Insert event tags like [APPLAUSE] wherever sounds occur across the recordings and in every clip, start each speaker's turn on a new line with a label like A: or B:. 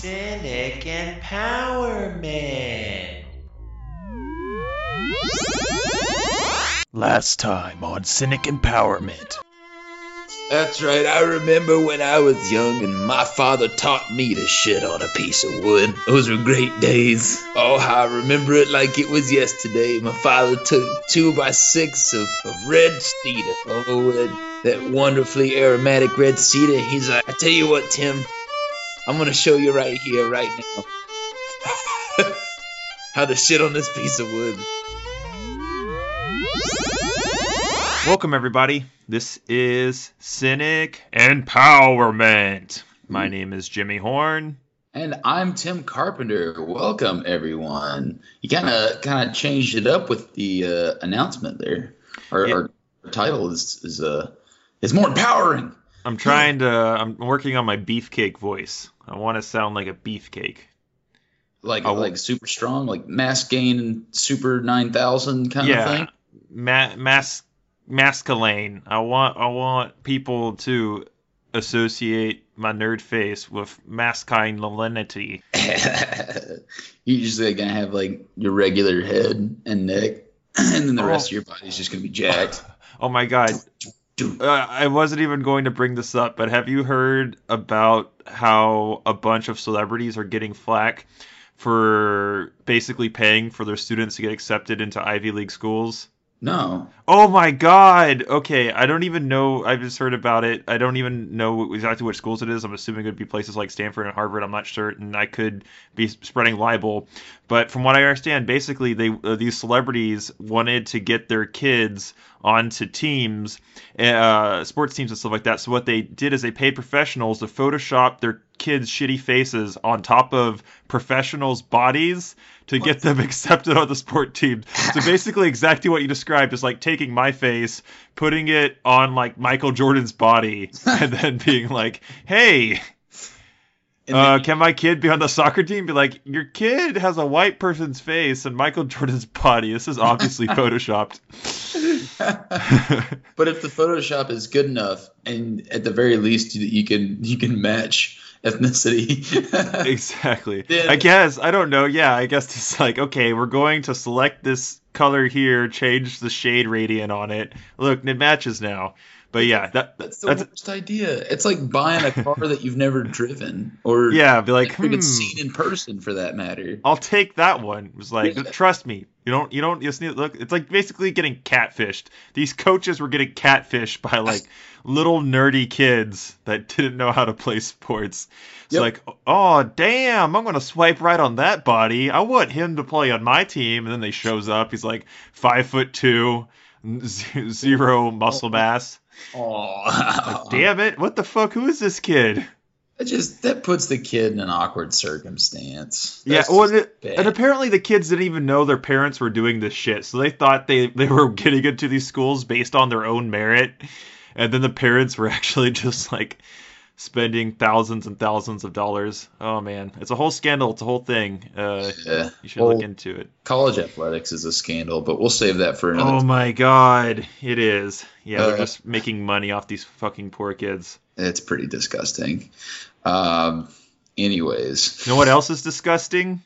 A: Cynic Empowerment.
B: Last time on Cynic Empowerment.
C: That's right. I remember when I was young and my father taught me to shit on a piece of wood. Those were great days. Oh, how I remember it like it was yesterday. My father took two by six of, of red cedar. Oh, that, that wonderfully aromatic red cedar. He's like, I tell you what, Tim, I'm gonna show you right here, right now, [LAUGHS] how to shit on this piece of wood.
B: Welcome, everybody. This is Cynic Empowerment. My name is Jimmy Horn.
C: And I'm Tim Carpenter. Welcome, everyone. You kind of kind of changed it up with the uh, announcement there. Our,
B: Yeah.
C: our title is is uh is more empowering.
B: I'm trying to. I'm working on my beefcake voice. I want to sound like a beefcake.
C: Like
B: Oh.
C: like super strong, like mass gain, super nine thousand kind of
B: yeah,
C: thing.
B: ma- mass masculine. I want. I want people to associate my nerd face with masculinity. [LAUGHS]
C: You're just like, gonna have like your regular head and neck, [CLEARS THROAT] and then the oh. rest
B: Oh.
C: of your body's just gonna be jacked. [LAUGHS]
B: Oh my god.
C: Dude.
B: Uh, I wasn't even going to bring this up, but have you heard about how a bunch of celebrities are getting flack for basically paying for their students to get accepted into Ivy League schools?
C: No,
B: Oh my god. Okay, I don't even know. I've just heard about it. I don't even know exactly which schools it is. I'm assuming it would be places like Stanford and Harvard. I'm not certain. I could be spreading libel. But from what I understand, basically they uh, these celebrities wanted to get their kids onto teams, uh, sports teams and stuff like that. So what they did is they paid professionals to Photoshop their kids' shitty faces on top of professionals' bodies to get them [LAUGHS] accepted on the sport team. So basically, exactly what you described is like taking my face, putting it on like Michael Jordan's body, [LAUGHS] and then being like, "Hey, uh, can my kid be on the soccer team?" Be like, "Your kid has a white person's face and Michael Jordan's body. This is obviously [LAUGHS] photoshopped." [LAUGHS]
C: but if the Photoshop is good enough, and at the very least you, you can you can match ethnicity. [LAUGHS]
B: exactly.
C: Then-
B: I guess I don't know. Yeah, I guess it's like okay, we're going to select this color here, change the shade gradient on it. Look, it matches now. But yeah, that
C: That's the
B: that's
C: worst idea. It's like buying a car that you've never driven or [LAUGHS]
B: yeah. Be like, hmm,
C: seen in person for that matter.
B: I'll take that one. It was like,
C: Yeah.
B: trust me, you don't, you don't, you just need look. It's like basically getting catfished. These coaches were getting catfished by like little nerdy kids that didn't know how to play sports. It's
C: Yep.
B: like, oh damn, I'm gonna swipe right on that body. I want him to play on my team. And then they shows up. He's like five foot two, [LAUGHS] zero muscle mass.
C: Oh, [LAUGHS]
B: Damn it! What the fuck? Who is this kid?
C: That just that puts the kid in an awkward circumstance.
B: Yeah, well,
C: just
B: and,
C: bad.
B: and apparently the kids didn't even know their parents were doing this shit, so they thought they they were [LAUGHS] getting into these schools based on their own merit, and then the parents were [LAUGHS] actually just like spending thousands and thousands of dollars. Oh man, it's a whole scandal. It's a whole thing. Uh,
C: Yeah.
B: you should look into it.
C: college athletics is a scandal, but we'll save that for another.
B: Oh my god, it is. Yeah, they're
C: Uh,
B: just making money off these fucking poor kids.
C: It's pretty disgusting. Um. Anyways,
B: You know what else is disgusting?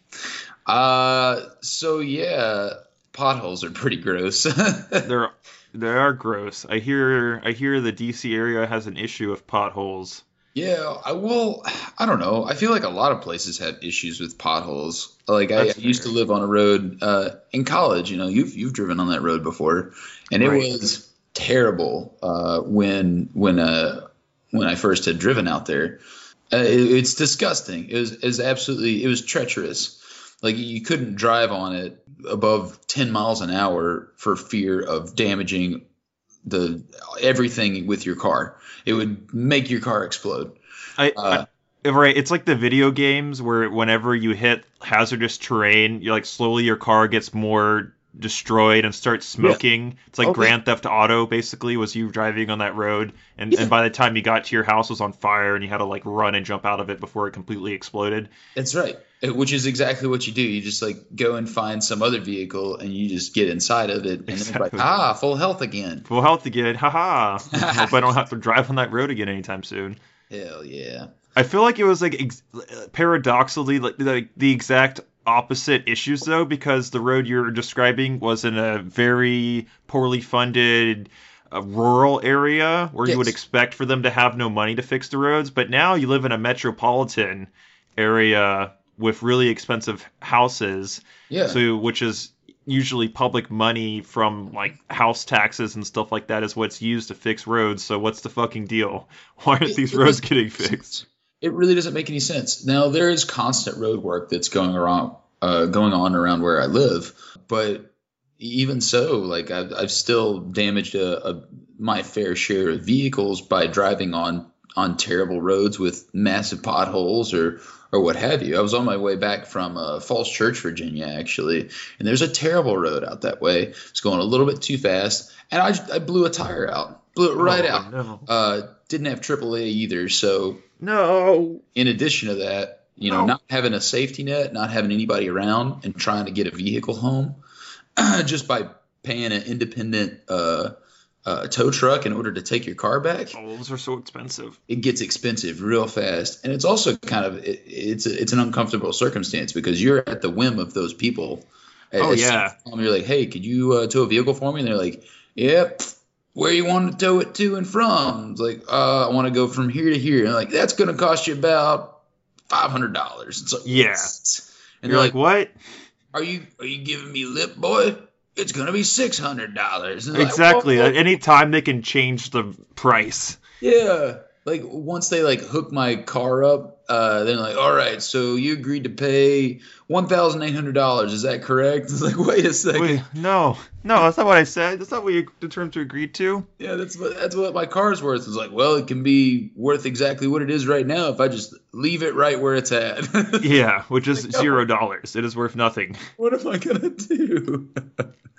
C: uh, so yeah, potholes are pretty gross. [LAUGHS]
B: They're they are gross. I hear I hear the DC area has an issue with potholes.
C: Yeah, I will. I don't know. I feel like a lot of places have issues with potholes. Like I, used to live on a road uh, in college. You know, you've you've driven on that road before, and it was terrible uh, when when uh, when I first had driven out there. Uh, it, it's disgusting. It was, it was absolutely it was treacherous. Like you couldn't drive on it above ten miles an hour for fear of damaging the everything with your car. It would make your car explode.
B: I,
C: Uh,
B: I right, it's like the video games where whenever you hit hazardous terrain, you like slowly your car gets more destroyed and start smoking. It's like
C: Okay.
B: Grand Theft Auto basically was you driving on that road and,
C: Yeah.
B: and by the time you got to your house it was on fire and you had to like run and jump out of it before it completely exploded.
C: That's right. Which is exactly what you do. You just like go and find some other vehicle and you just get inside of it and then like, ah, full health again.
B: Full health again. Haha. [LAUGHS] Hope I don't have to drive on that road again anytime soon.
C: Hell yeah.
B: I feel like it was like ex- paradoxically like, like the exact opposite issues though because the road you're describing was in a very poorly funded uh, rural area where you would expect for them to have no money to fix the roads. But now you live in a metropolitan area with really expensive houses.
C: Yeah.
B: so which is usually public money from like house taxes and stuff like that is what's used to fix roads. So what's the fucking deal? [LAUGHS] Why aren't these roads getting fixed
C: It really doesn't make any sense. Now there is constant road work that's going around, uh, going on around where I live, but even so, like I've, I've still damaged a, a my fair share of vehicles by driving on on terrible roads with massive potholes or or what have you. I was on my way back from uh, Falls Church, Virginia, actually, and there's a terrible road out that way. It's going a little bit too fast, and I, I blew a tire out, blew it right
B: Oh,
C: out.
B: no.
C: Uh, didn't have AAA either, so
B: No.
C: in addition to that, you know,
B: Oh.
C: not having a safety net, not having anybody around, and trying to get a vehicle home, [CLEARS THROAT] just by paying an independent uh, uh, tow truck in order to take your car back,
B: Oh, those are so expensive.
C: it gets expensive real fast, and it's also kind of it, it's a, it's an uncomfortable circumstance because you're at the whim of those people.
B: Oh, yeah.
C: you're like, hey, could you uh, tow a vehicle for me? And they're like, yep. Where you want to tow it to and from? It's like, uh, I want to go from here to here. And like, that's going to cost you about five hundred dollars. It's like,
B: Yeah.
C: And
B: You're
C: they're
B: like, what?
C: are you are you giving me lip, boy? It's going to be six hundred dollars.
B: Exactly. At any time they can change the price.
C: Yeah. Like once they like hook my car up, uh, then like, all right, so you agreed to pay one thousand eight hundred dollars. Is that correct? [LAUGHS] It's like, wait a second.
B: Wait, no, no, that's not what I said. That's not what you the terms you agreed to.
C: Yeah, that's what that's what my car's worth. It's like, well, it can be worth exactly what it is right now if I just leave it right where it's at. [LAUGHS]
B: Yeah, which is
C: Like,
B: zero dollars. It is worth nothing.
C: what am I gonna do? [LAUGHS]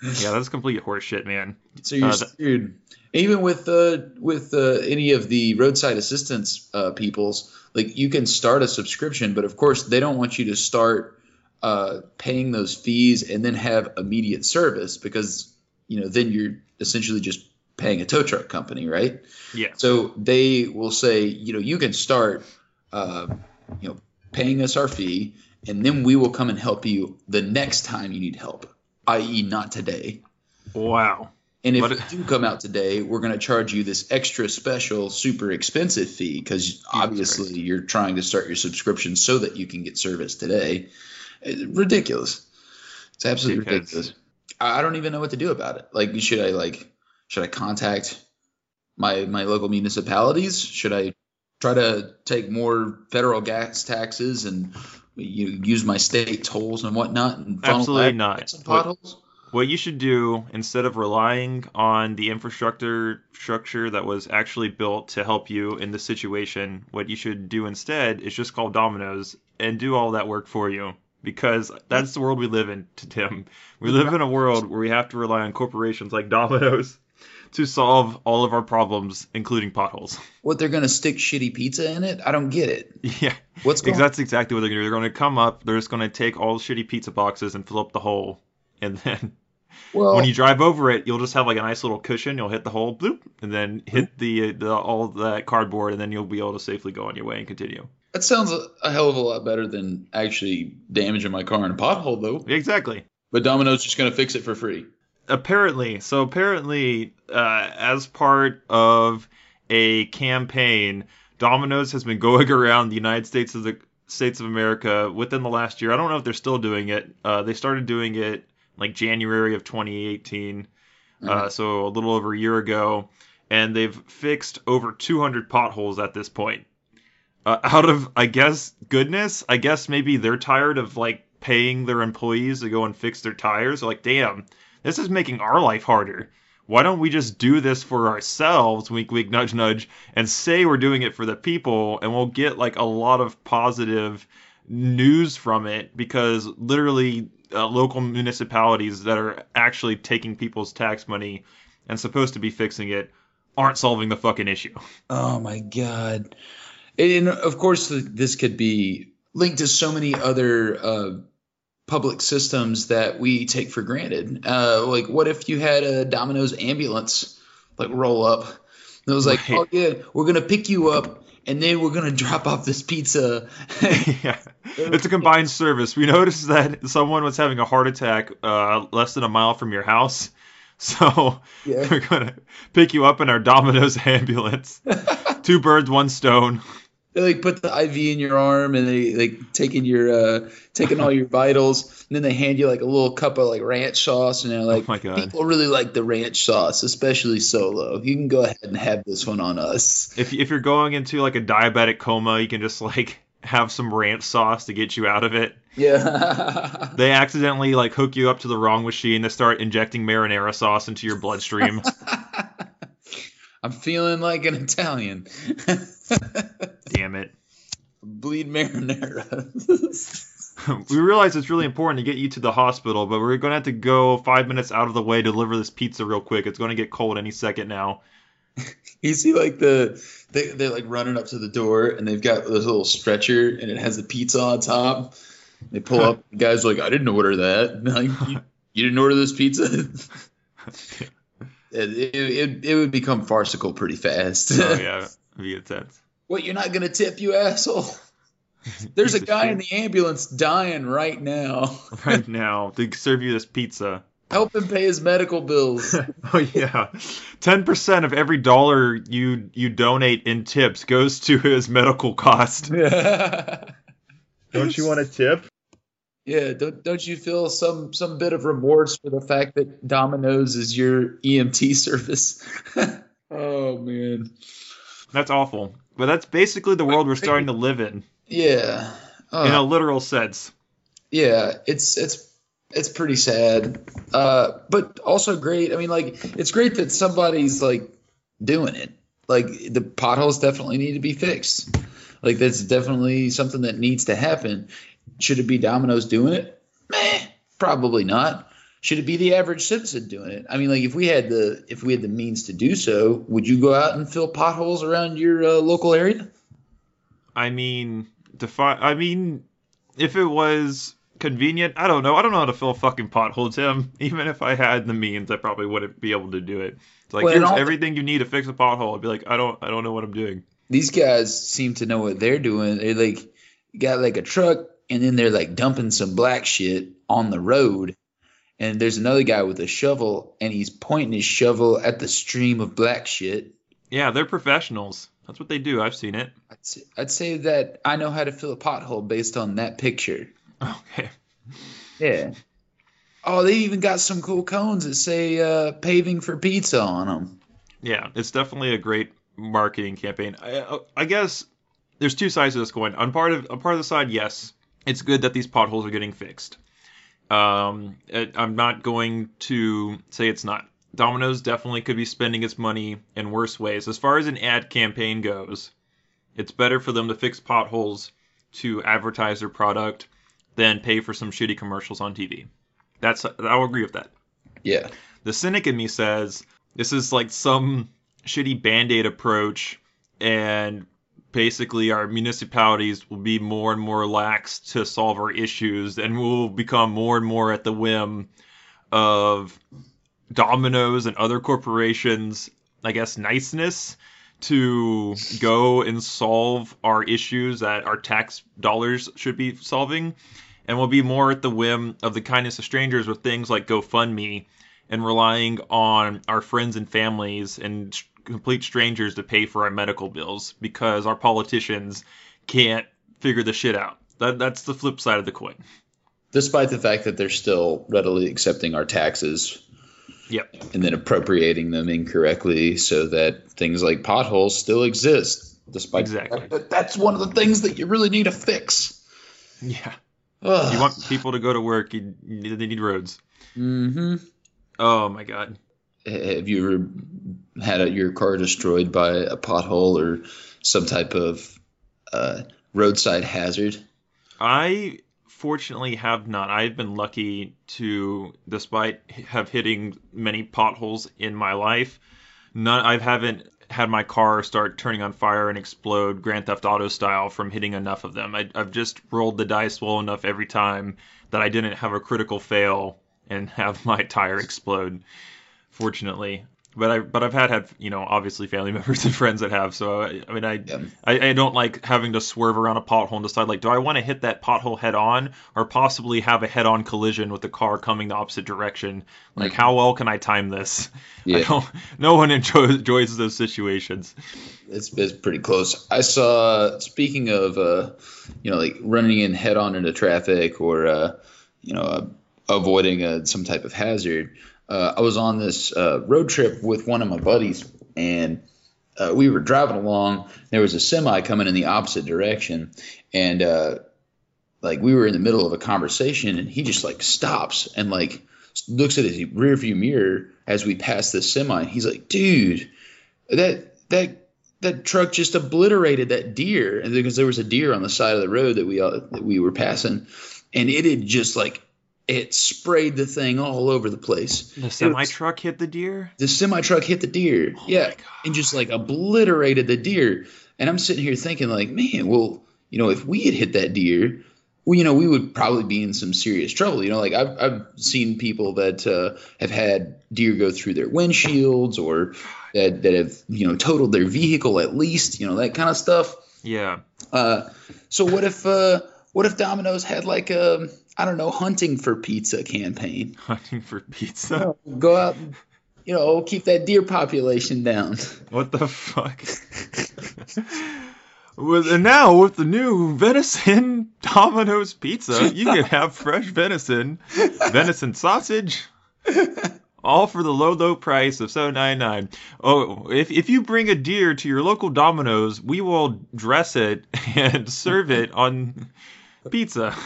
B: Yeah, that's complete horseshit, man.
C: so you're
B: Uh, th-
C: screwed. Even with uh, with uh, any of the roadside assistance uh, peoples, like you can start a subscription, but of course they don't want you to start uh, paying those fees and then have immediate service because you know then you're essentially just paying a tow truck company, right?
B: Yeah.
C: So they will say, you know, you can start, uh, you know, paying us our fee, and then we will come and help you the next time you need help, i.e., not today.
B: Wow.
C: And if
B: But
C: you
B: it-
C: do come out today, we're going to charge you this extra special, super expensive fee because obviously
B: Christ.
C: you're trying to start your subscription so that you can get service today. It's ridiculous. It's absolutely
B: Dickheads.
C: ridiculous. I don't even know what to do about it. Like, should I like, should I contact my my local municipalities? Should I try to take more federal gas taxes and you use my state tolls and whatnot? And funnel
B: Absolutely not.
C: Some potholes.
B: What you should do instead of relying on the infrastructure structure that was actually built to help you in this situation, what you should do instead is just call Domino's and do all that work for you. Because that's the world we live in, [LAUGHS] Tim. We live in a world where we have to rely on corporations like Domino's to solve all of our problems, including potholes.
C: What they're gonna stick shitty pizza in it? I don't get it. [LAUGHS]
B: yeah,
C: What's going?
B: that's exactly what they're going to do. They're going to come up, they're just going to take all the shitty pizza boxes and fill up the hole. And [LAUGHS] then
C: Well,
B: when you drive over it, you'll just have like a nice little cushion. You'll hit the hole, bloop, and then hit the, the all that cardboard, and then you'll be able to safely go on your way and continue.
C: that sounds a, hell of a lot better than actually damaging my car in a pothole, though.
B: Exactly.
C: But Domino's just gonna fix it for free.
B: Apparently, so apparently, uh, as part of a campaign, Domino's has been going [LAUGHS] around the United States of the States of America within the last year. I don't know if they're still doing it. Uh, they started doing it like January of 2018, uh, so a little over a year ago, and they've fixed over 200 potholes at this point. Uh, out of, I guess, goodness, I guess maybe they're tired of like paying their employees to go and fix their tires. They're like, damn, this is making our life harder. Why don't we just do this for ourselves, wink, wink, nudge, nudge, and say we're doing it for the people, and we'll get like a lot of positive news from it because literally uh, local municipalities that are actually taking people's tax money and supposed to be fixing it aren't solving the fucking issue.
C: Oh my god! And of course, this could be linked to so many other uh, public systems that we take for granted. Uh, like, what if you had a Domino's ambulance like roll up And it was like,
B: Right.
C: oh yeah, we're gonna pick you up, and then we're gonna drop off this pizza. [LAUGHS]
B: yeah, it's a combined service. We noticed that someone was having a heart attack uh, less than a mile from your house, [LAUGHS] so
C: Yeah.
B: we're gonna pick you up in our Domino's [LAUGHS] ambulance. Two birds, one stone.
C: They like put the IV in your arm, and they like taking your uh taking all your [LAUGHS] vitals, and then they hand you like a little cup of like ranch sauce, and they're like,
B: Oh my God.
C: people really like the ranch sauce, especially solo. You can go ahead and have this one on us.
B: If if you're going into like a diabetic coma, you can just like have some ranch sauce to get you out of it.
C: Yeah. [LAUGHS]
B: They accidentally like hook you up to the wrong machine. They start injecting marinara sauce into your bloodstream. [LAUGHS]
C: I'm feeling like an Italian. [LAUGHS]
B: Damn it.
C: Bleed marinara. [LAUGHS]
B: we realize it's really important to get you to the hospital, but we're going to have to go five minutes out of the way to deliver this pizza real quick. It's going to get cold any second now. [LAUGHS]
C: you see, like the they they're like running up to the door, and they've got this little stretcher, and it has the pizza on top. They pull up. The guy's like, "I didn't order that." Like, you, you didn't order this pizza. It, it, it, it would become farcical pretty fast.
B: Oh [LAUGHS] yeah, it'd be intense.
C: what? You're not gonna tip, you asshole? [LAUGHS] There's a guy in the ambulance dying right now. [LAUGHS]
B: right now to serve you this pizza.
C: Help him pay his medical bills.
B: Oh yeah, ten percent of every dollar you you donate in tips goes to his medical cost.
C: yeah,
B: Don't you want a tip?
C: Don't don't you feel some some bit of remorse for the fact that Domino's is your EMT [LAUGHS] service? oh man.
B: That's awful. But that's basically the world we're starting to live in,
C: Yeah. Uh,
B: in a literal sense.
C: yeah, it's it's it's pretty sad. Uh but also great. I mean like it's great that somebody's like doing it. Like the potholes definitely need to be fixed. Like that's definitely something that needs to happen. Should it be Domino's doing it? Meh, probably not. Should it be the average citizen doing it? I mean, like if we had the if we had the means to do so, would you go out and fill potholes around your uh, local area?
B: I mean, defi- I mean, if it was convenient, I don't know. I don't know how to fill a fucking pothole, Tim. [LAUGHS] Even if I had the means, I probably wouldn't be able to do it. It's like
C: Well,
B: here's everything you need to fix a pothole. I'd be like, I don't, I don't know what I'm doing.
C: these guys seem to know what they're doing. They like got like a truck and then they're like dumping some black shit on the road. And there's another guy with a shovel and he's pointing his shovel at the stream of black shit.
B: Yeah, they're professionals. That's what they do. I've seen it.
C: I'd say, I'd say that I know how to fill a pothole based on that picture. [LAUGHS]
B: Okay.
C: Yeah. Oh, they even got some cool cones that say uh, paving for pizza on them.
B: Yeah, it's definitely a great marketing campaign. I, I guess there's two sides to this coin. On part of on part of the side, yes, it's good that these potholes are getting fixed. Um, I'm not going to say it's not. Domino's definitely could be spending its money in worse ways. As far as an ad campaign goes, it's better for them to fix potholes to advertise their product than pay for some shitty commercials on TV. That's I'll agree with that.
C: Yeah.
B: The cynic in me says this is like some shitty band aid approach, and basically our municipalities will be more and more lax to solve our issues, and we'll become more and more at the whim of Domino's and other corporations, I guess, niceness to go and solve our issues that our tax dollars should be solving. And we'll be more at the whim of the kindness of strangers with things like GoFundMe and relying on our friends and families and complete strangers to pay for our medical bills because our politicians can't figure the shit out. That, that's the flip side of the coin.
C: Despite the fact that they're still readily accepting our taxes
B: Yep.
C: and then appropriating them incorrectly so that things like potholes still exist. Despite
B: Exactly.
C: that that's one of the things that you really need to fix.
B: Yeah.
C: Ugh.
B: You want people to go to work, you, you- they need roads.
C: Mm-hmm.
B: Oh my god.
C: Have you ever had a, your car destroyed by a pothole or some type of uh, roadside hazard?
B: I fortunately have not. I've been lucky to, despite have hitting many potholes in my life, none. I haven't had my car start turning on fire and explode Grand Theft Auto style from hitting enough of them. I, I've just rolled the dice well enough every time that I didn't have a critical fail and [LAUGHS] have my tire explode. Fortunately. but I but I've had had you know obviously family [LAUGHS] members and friends that have. So I, I mean I. I I don't like having to swerve around a pothole and decide like do I want to hit that pothole head on or possibly have a head on collision with the car coming the opposite direction. Like
C: Mhm.
B: how well can I time this? [LAUGHS] I
C: Yeah,
B: don't, no one enjoys, enjoys those situations.
C: it's, it's pretty close. I saw. Speaking of, uh, you know, like running in head on into traffic or, uh, you know, uh, avoiding uh, some type of hazard. Uh, I was on this uh, road trip with one of my buddies, and uh, we were driving along. There was a semi coming in the opposite direction, and uh, like we were in the middle of a conversation, and he just like stops and like looks at his rear view mirror as we pass this semi. And he's like, "Dude, that that." That truck just obliterated that deer, and because there was a deer on the side of the road that we that we were passing, and it had just like it sprayed the thing all over the place.
B: The semi truck hit the deer.
C: The semi truck hit the deer,
B: Oh
C: yeah, and just like obliterated the deer. And I'm sitting here thinking, like, man, well, you know, if we had hit that deer, well, you know, we would probably be in some serious trouble. You know, like I've I've seen people that uh, have had deer go through their windshields or that that have you know totaled their vehicle at least, you know, that kind of stuff.
B: Yeah.
C: Uh, so what if uh, what if Domino's had like a I don't know hunting for pizza campaign? [LAUGHS]
B: Hunting for pizza.
C: Go out, and, you know, keep that deer population down.
B: What the fuck? with and now with the new venison [LAUGHS] Domino's pizza, you can have fresh venison, venison sausage, all for the low low price of seven ninety nine. Oh, if if you bring a deer to your local Domino's, we will dress it [LAUGHS] and serve it on pizza.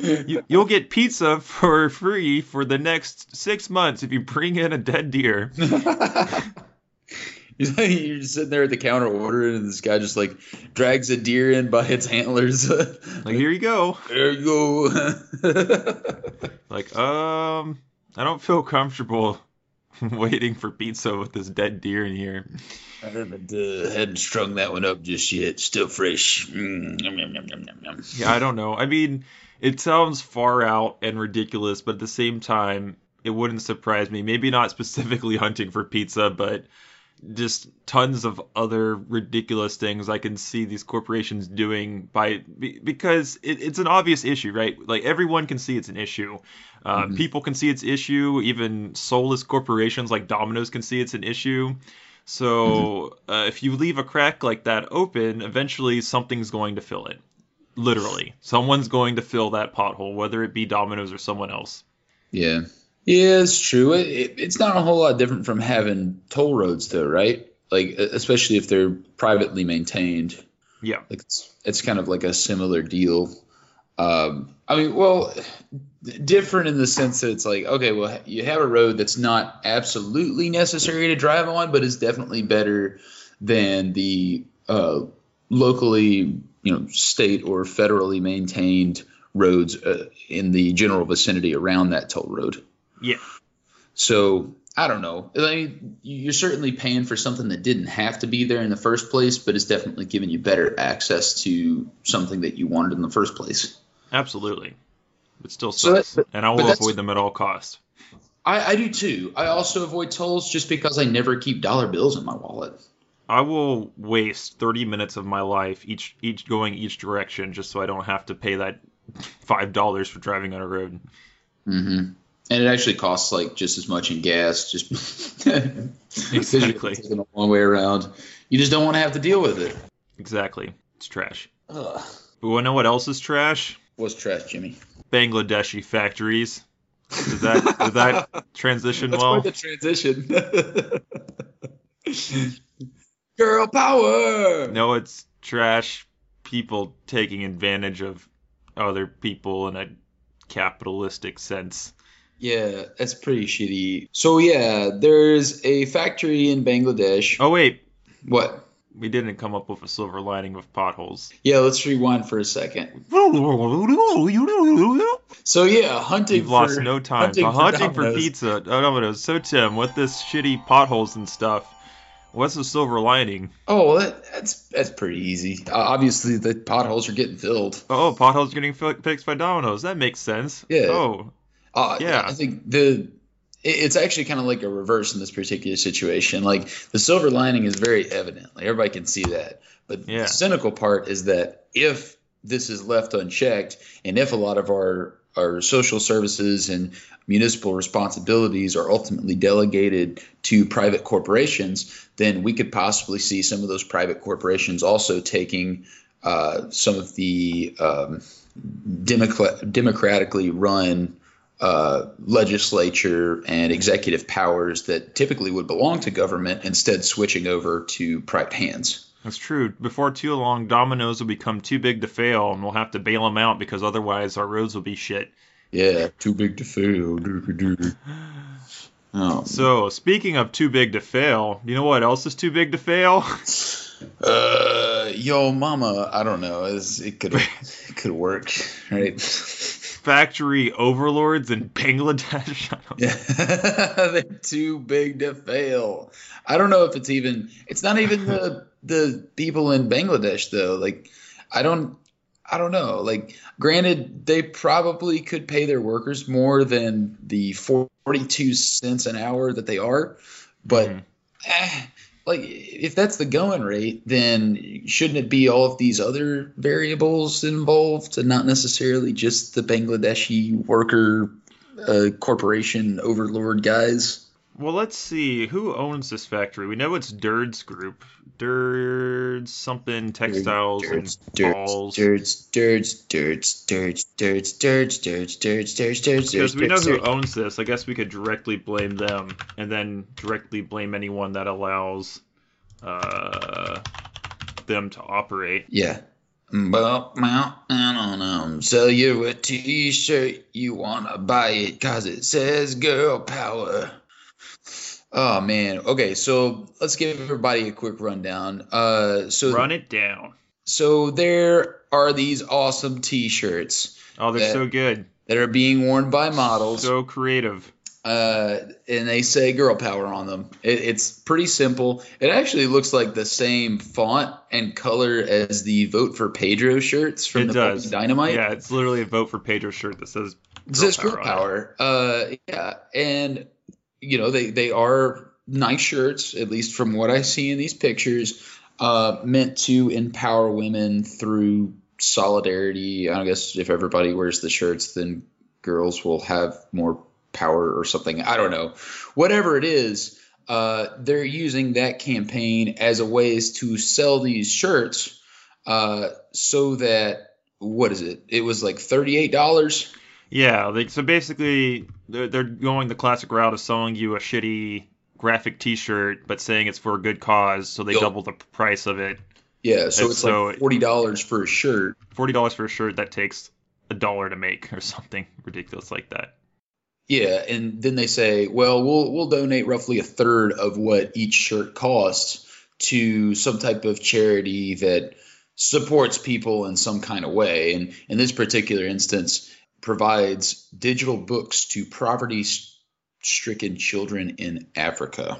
B: You, you'll get pizza for free for the next six months if you bring in a dead deer. [LAUGHS]
C: You're just sitting there at the counter ordering, and this guy just like drags a deer in by its antlers. [LAUGHS]
B: Like here you go.
C: there you go. [LAUGHS]
B: Like, um, I don't feel comfortable waiting for pizza with this dead deer in here.
C: I haven't, uh, hadn't strung that one up just yet. Still fresh. Mm, yum, yum, yum, yum, yum, yum.
B: Yeah, I don't know. I mean, it sounds far out and ridiculous, but at the same time, it wouldn't surprise me. Maybe not [LAUGHS] specifically hunting for pizza, but just tons of other ridiculous things I can see these corporations doing by because it, it's an obvious issue, right? Like everyone can see it's an issue. Uh,
C: Mhm.
B: People can see it's issue. Even soulless corporations like Domino's can see it's an issue. So uh, if you leave a crack like that open, eventually something's going to fill it. Literally, someone's going to fill that pothole, whether it be Domino's or someone else.
C: Yeah. Yeah, it's true. It, it, it's not a whole lot different from having toll roads, though, right? Like, especially if they're privately maintained.
B: Yeah.
C: Like, it's, it's kind of like a similar deal. Um, I mean, well, different in the sense that it's like, okay, well, you have a road that's not absolutely necessary to drive on, but is definitely better than the uh, locally, you know, state or federally maintained roads uh, in the general vicinity around that toll road.
B: Yeah.
C: So I don't know. I mean, you're certainly paying for something that didn't have to be there in the first place, but it's definitely giving you better access to something that you wanted in the first place.
B: Absolutely. It still
C: So
B: sucks,
C: that-
B: and I
C: but
B: will avoid them at all costs.
C: I, I do too. I also avoid tolls just because I never keep dollar bills in my wallet.
B: I will waste 30 minutes of my life each each going each direction just so I don't have to pay that [LAUGHS] five dollars for driving on a road.
C: hmm And it actually costs like just as much in gas, just [LAUGHS]
B: Exactly.
C: taking a long way around. You just don't want to have to deal with it.
B: Exactly. It's trash.
C: Ugh.
B: But wanna know what else is trash?
C: What's trash, Jimmy?
B: Bangladeshi factories. Did that did that [LAUGHS] transition well?
C: the transition. Girl power.
B: No, it's trash people taking advantage of other people in a capitalistic sense.
C: Yeah, that's pretty shitty. So yeah, there's a factory in Bangladesh.
B: Oh wait,
C: What?
B: we didn't come up with a silver lining with potholes.
C: Yeah, let's rewind for a second. [LAUGHS] So yeah, hunting.
B: You've lost
C: for,
B: no time.
C: hunting for
B: hunting for, pizza. Oh, Domino's. So Tim, with this shitty potholes and stuff, what's the silver lining?
C: Oh, well, that, that's that's pretty easy. Uh, obviously, the potholes are getting filled.
B: Oh, potholes getting fi- fixed by Domino's. That makes sense.
C: Yeah.
B: Oh,
C: Uh,
B: Yeah.
C: I think the it- it's actually kind of like a reverse in this particular situation. Like the silver lining is very evident. Like everybody can see that. But
B: Yeah.
C: the cynical part is that if this is left unchecked, and if a lot of our our social services and municipal responsibilities are ultimately delegated to private corporations, then we could possibly see some of those private corporations also taking uh, some of the um, democrat- democratically run uh, legislature and executive powers that typically would belong to government instead switching over to private hands.
B: That's true. Before too long, Domino's will become too big to fail, and we'll have to bail them out because otherwise our roads will be shit.
C: Yeah, too big to fail. Oh,
B: So, speaking of too big to fail, you know what else is too big to fail? [LAUGHS]
C: uh, yo, mama, I don't know. It's, it could it could work, right? [LAUGHS]
B: Factory overlords in Bangladesh. [LAUGHS]
C: Yeah, they're too big to fail. I don't know if it's even. It's not even the the people in Bangladesh though. Like, I don't. I don't know. Like, granted, they probably could pay their workers more than the forty-two cents an hour that they are, but
B: Mhm.
C: eh, like, if that's the going rate, then shouldn't it be all of these other variables involved, and not necessarily just the Bangladeshi worker uh, corporation overlord guys?
B: Well, let's see. Who owns this factory? We know it's Durd's Group. Durd's something textiles and balls.
C: dirts, dirts, dirts, dirts, dirts, dirts, dirts, dirts, dirts, dirts,
B: Because we know who owns this, I guess we could directly blame them, and then directly blame anyone that allows uh, them to operate.
C: Yeah. Well, well, I don't know. Sell you a t-shirt, you wanna buy it cause it says girl power. Oh man. Okay, so let's give everybody a quick rundown. Uh so
B: Run it down.
C: so there are these awesome t-shirts
B: Oh, they're
C: Yeah.
B: so good,
C: that are being worn by models.
B: so creative.
C: uh, and they say girl power on them. It, it's pretty simple. It actually looks like the same font and color as the vote for Pedro shirts from
B: It
C: the
B: does.
C: Dynamite.
B: Yeah, it's literally a vote for Pedro shirt that says
C: It says
B: girl
C: girl
B: power
C: power. Uh, yeah, and you know they they are nice shirts, at least from what I see in these pictures, uh, meant to empower women through solidarity. I guess if everybody wears the shirts, then girls will have more power or something. I don't know. Whatever it is, uh, they're using that campaign as a ways to sell these shirts, uh, so that what is it? It was like thirty eight dollars.
B: Yeah, like so basically they're, they're going the classic route of selling you a shitty graphic T-shirt, but saying it's for a good cause, so they
C: Yup.
B: double the price of it.
C: Yeah, so
B: And
C: it's
B: so-
C: like forty dollars for a shirt.
B: Forty dollars for a shirt that takes a dollar to make, or something [LAUGHS] ridiculous like that.
C: Yeah, and then they say, well, we'll we'll donate roughly a third of what each shirt costs to some type of charity that supports people in some kind of way. And in this particular instance, provides digital books to poverty-stricken children in Africa.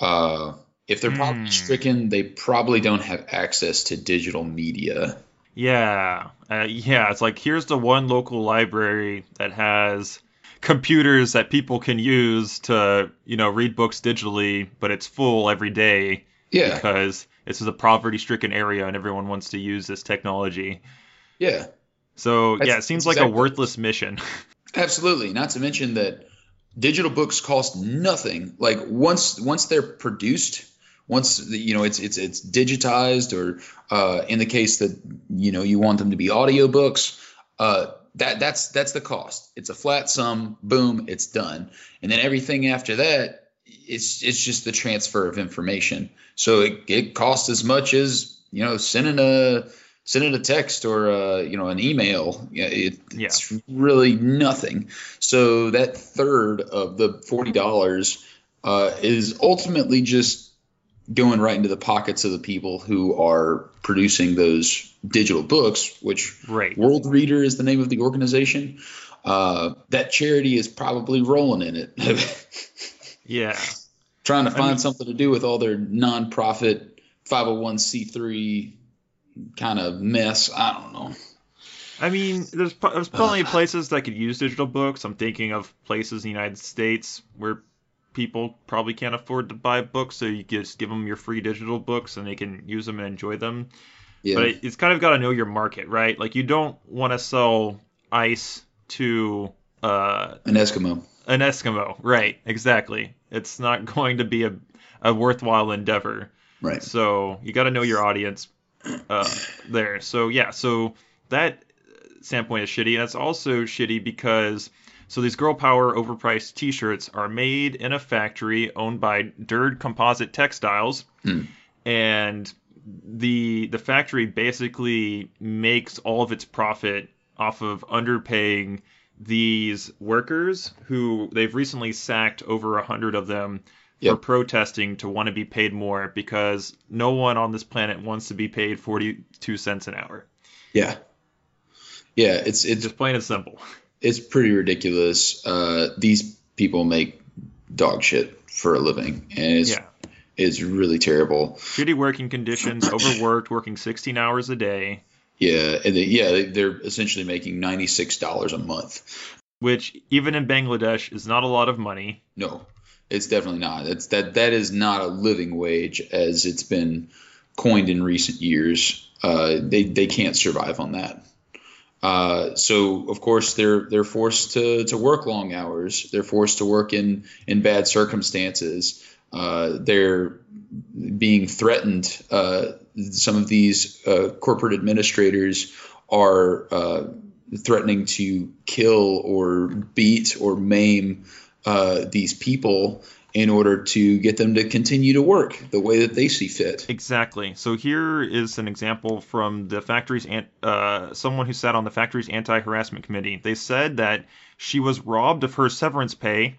C: Uh, if they're
B: Hmm.
C: poverty-stricken, they probably don't have access to digital media.
B: Yeah, uh, yeah. It's like here's the one local library that has computers that people can use to, you know, read books digitally, but it's full every day
C: Yeah,
B: because this is a poverty-stricken area and everyone wants to use this technology.
C: yeah.
B: So
C: That's-
B: yeah, it seems
C: that's
B: like a worthless mission. [LAUGHS]
C: Absolutely. Not to mention that digital books cost nothing. Like once once they're produced, once the, you know it's it's it's digitized, or uh, in the case that you know you want them to be audiobooks, uh, that that's that's the cost. It's a flat sum. Boom, it's done. And then everything after that, it's it's just the transfer of information. So it, it costs as much as you know sending a sending a text or uh, you know an email. It,
B: Yeah.
C: it's really nothing. So that third of the forty dollars uh, is ultimately just going right into the pockets of the people who are producing those digital books, which
B: Right.
C: Worldreader is the name of the organization. Uh, that charity is probably rolling in it, [LAUGHS]
B: Yeah.
C: trying to find
B: mean-
C: something to do with all their nonprofit 501c3 kind of mess. I don't know.
B: I mean, there's there's plenty of places that could use digital books. I'm thinking of places in the United States where people probably can't afford to buy books, so you just give them your free digital books and they can use them and enjoy them.
C: Yeah.
B: But it, it's kind of got to know your market, right? Like you don't want to sell ice to uh,
C: An Eskimo.
B: an Eskimo, right? Exactly. It's not [LAUGHS] going to be a, a worthwhile endeavor.
C: Right.
B: So you got to know your audience uh, there. So yeah, so that standpoint is shitty, it's also shitty because so these girl power overpriced T-shirts are made in a factory owned by Dird Composite Textiles,
C: Hmm.
B: and the the factory basically makes all of its profit off of underpaying these workers who they've recently sacked over a hundred of them for protesting to want to be paid more because no one on this planet wants to be paid 42 cents an hour.
C: Yeah. Yeah, it's it's
B: Just plain and simple.
C: it's pretty ridiculous. Uh, these people make dog shit for a living, and it's
B: Yeah.
C: it's really terrible.
B: Shitty working conditions, overworked, working 16 hours a day,
C: Yeah, and they, yeah, they're essentially making ninety six dollars a month.
B: which even in Bangladesh is not a lot of money.
C: No, it's definitely not. That that is not a living wage as it's been coined in recent years. Uh, they they can't survive on that. Uh, so of course they're they're forced to, to work long hours. They're forced to work in in bad circumstances. Uh, they're being threatened. Uh, some of these uh, corporate administrators are uh, threatening to kill or beat or maim uh, these people in order to get them to continue to work the way that they see fit.
B: Exactly. So here is an example from the factory's uh, someone who sat on the factory's anti-harassment committee. They said that she was robbed of her severance pay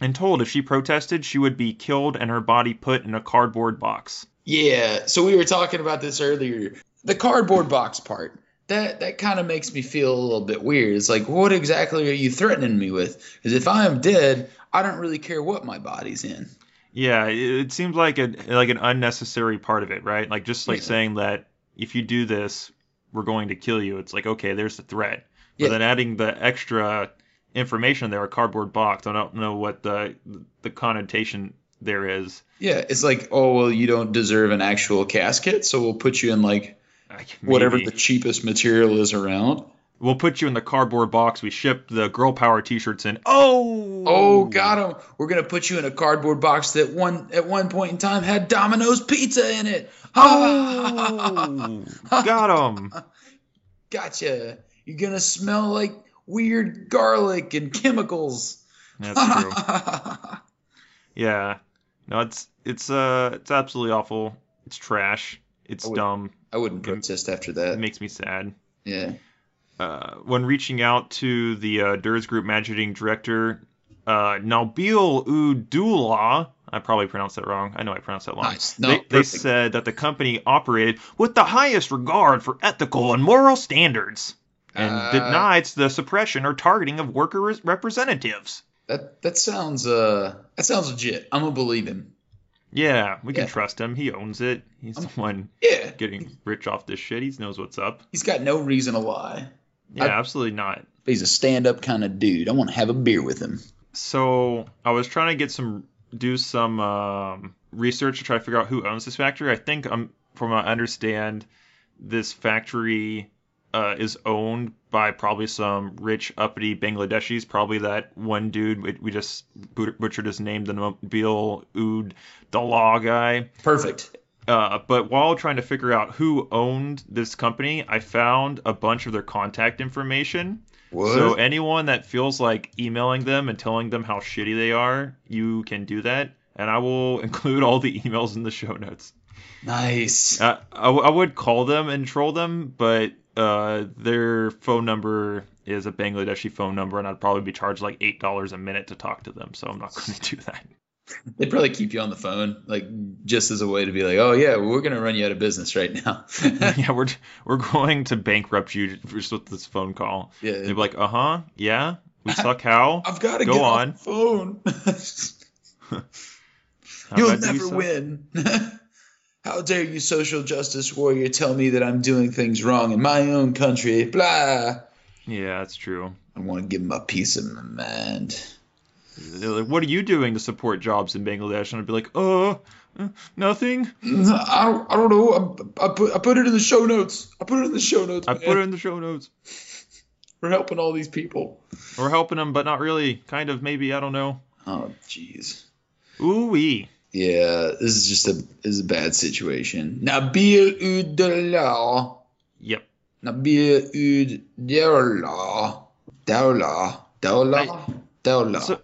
B: and told if she protested, she would be killed and her body put in a cardboard box.
C: Yeah, so we were talking about this earlier. The cardboard box part. That that kind of makes me feel a little bit weird. It's like, what exactly are you threatening me with? Because if I am dead, I don't really care what my body's in.
B: Yeah, it, it seems like a like an unnecessary part of it, right? Like just like
C: Yeah.
B: saying that if you do this, we're going to kill you. It's like okay, there's the threat. But
C: Yeah.
B: then adding the extra information there, a cardboard box. I don't know what the the connotation there is.
C: Yeah, it's like, oh well, you don't deserve an actual casket, so we'll put you in Like, whatever the cheapest material is around.
B: We'll put you in the cardboard box we ship the girl power T-shirts in. Oh,
C: Oh, got him. We're gonna put you in a cardboard box that one at one point in time had Domino's pizza in it. [LAUGHS]
B: Oh, got him.
C: Gotcha. You're gonna smell like weird garlic and chemicals.
B: That's true. [LAUGHS] Yeah. No, it's it's uh it's absolutely awful. It's trash. It's
C: I would-
B: dumb.
C: I wouldn't protest after that.
B: It makes me sad.
C: Yeah.
B: Uh, when reaching out to the uh, Durs Group managing director, uh, Nabil Udullah, I probably pronounced that wrong. I know I pronounced that wrong.
C: Nice. No,
B: they, they said that the company operated with the highest regard for ethical and moral standards and
C: Uh,
B: denied the suppression or targeting of worker representatives.
C: That that sounds uh that sounds legit. I'm gonna believe him.
B: Yeah, we can
C: Yeah.
B: trust him. He owns it. He's the one
C: Yeah.
B: getting rich off this shit. He knows what's up.
C: He's got no reason to lie.
B: Yeah,
C: I-
B: absolutely not.
C: He's a stand up kind of dude. I want to have a beer with him.
B: So I was trying to get some, do some um, research to try to figure out who owns this factory. I think, um, from what I understand, this factory uh, is owned by probably some rich uppity Bangladeshis. Probably that one dude we, we just but- butchered his name, the Nabil Oud Dalal guy.
C: Perfect.
B: Uh, but while trying to figure out who owned this company, I found a bunch of their contact information.
C: What?
B: So anyone that feels like emailing them and telling them how shitty they are, you can do that, and I will [LAUGHS] include all the emails in the show notes.
C: Nice.
B: Uh, I, w- I would call them and troll them, but uh, their phone number is a Bangladeshi phone number, and I'd probably be charged like eight dollars a minute to talk to them, so I'm not going [LAUGHS] to do that.
C: They'd probably keep you on the phone, like just as a way to be like, oh yeah, we're gonna run you out of business right now. [LAUGHS]
B: yeah, we're [LAUGHS] we're going to bankrupt you just with this phone call.
C: yeah.
B: They'd be like, uh huh, yeah, we suck how?
C: I've got to
B: Go
C: get
B: on.
C: the phone. You'll
B: bad do we
C: never win. How dare you, social justice warrior, tell me that I'm doing things wrong in my own country? Blah.
B: Yeah, that's true.
C: I want to give him a piece of my mind.
B: They're like, what are you doing to support jobs in Bangladesh? And I'd be like, uh, uh, nothing.
C: I don't, I don't know. I, I, put, I put it in the show notes. I put it in the show notes.
B: I
C: man.
B: put it in the show notes.
C: We're helping all these people.
B: We're helping them, but not really. Kind of, maybe. I don't know.
C: Oh, jeez.
B: Ooh wee.
C: Yeah, this is just a this is a bad situation. Nabil Udallah.
B: Yep.
C: Nabil Udallah. Dawla. Dawla. Dawla.
B: So,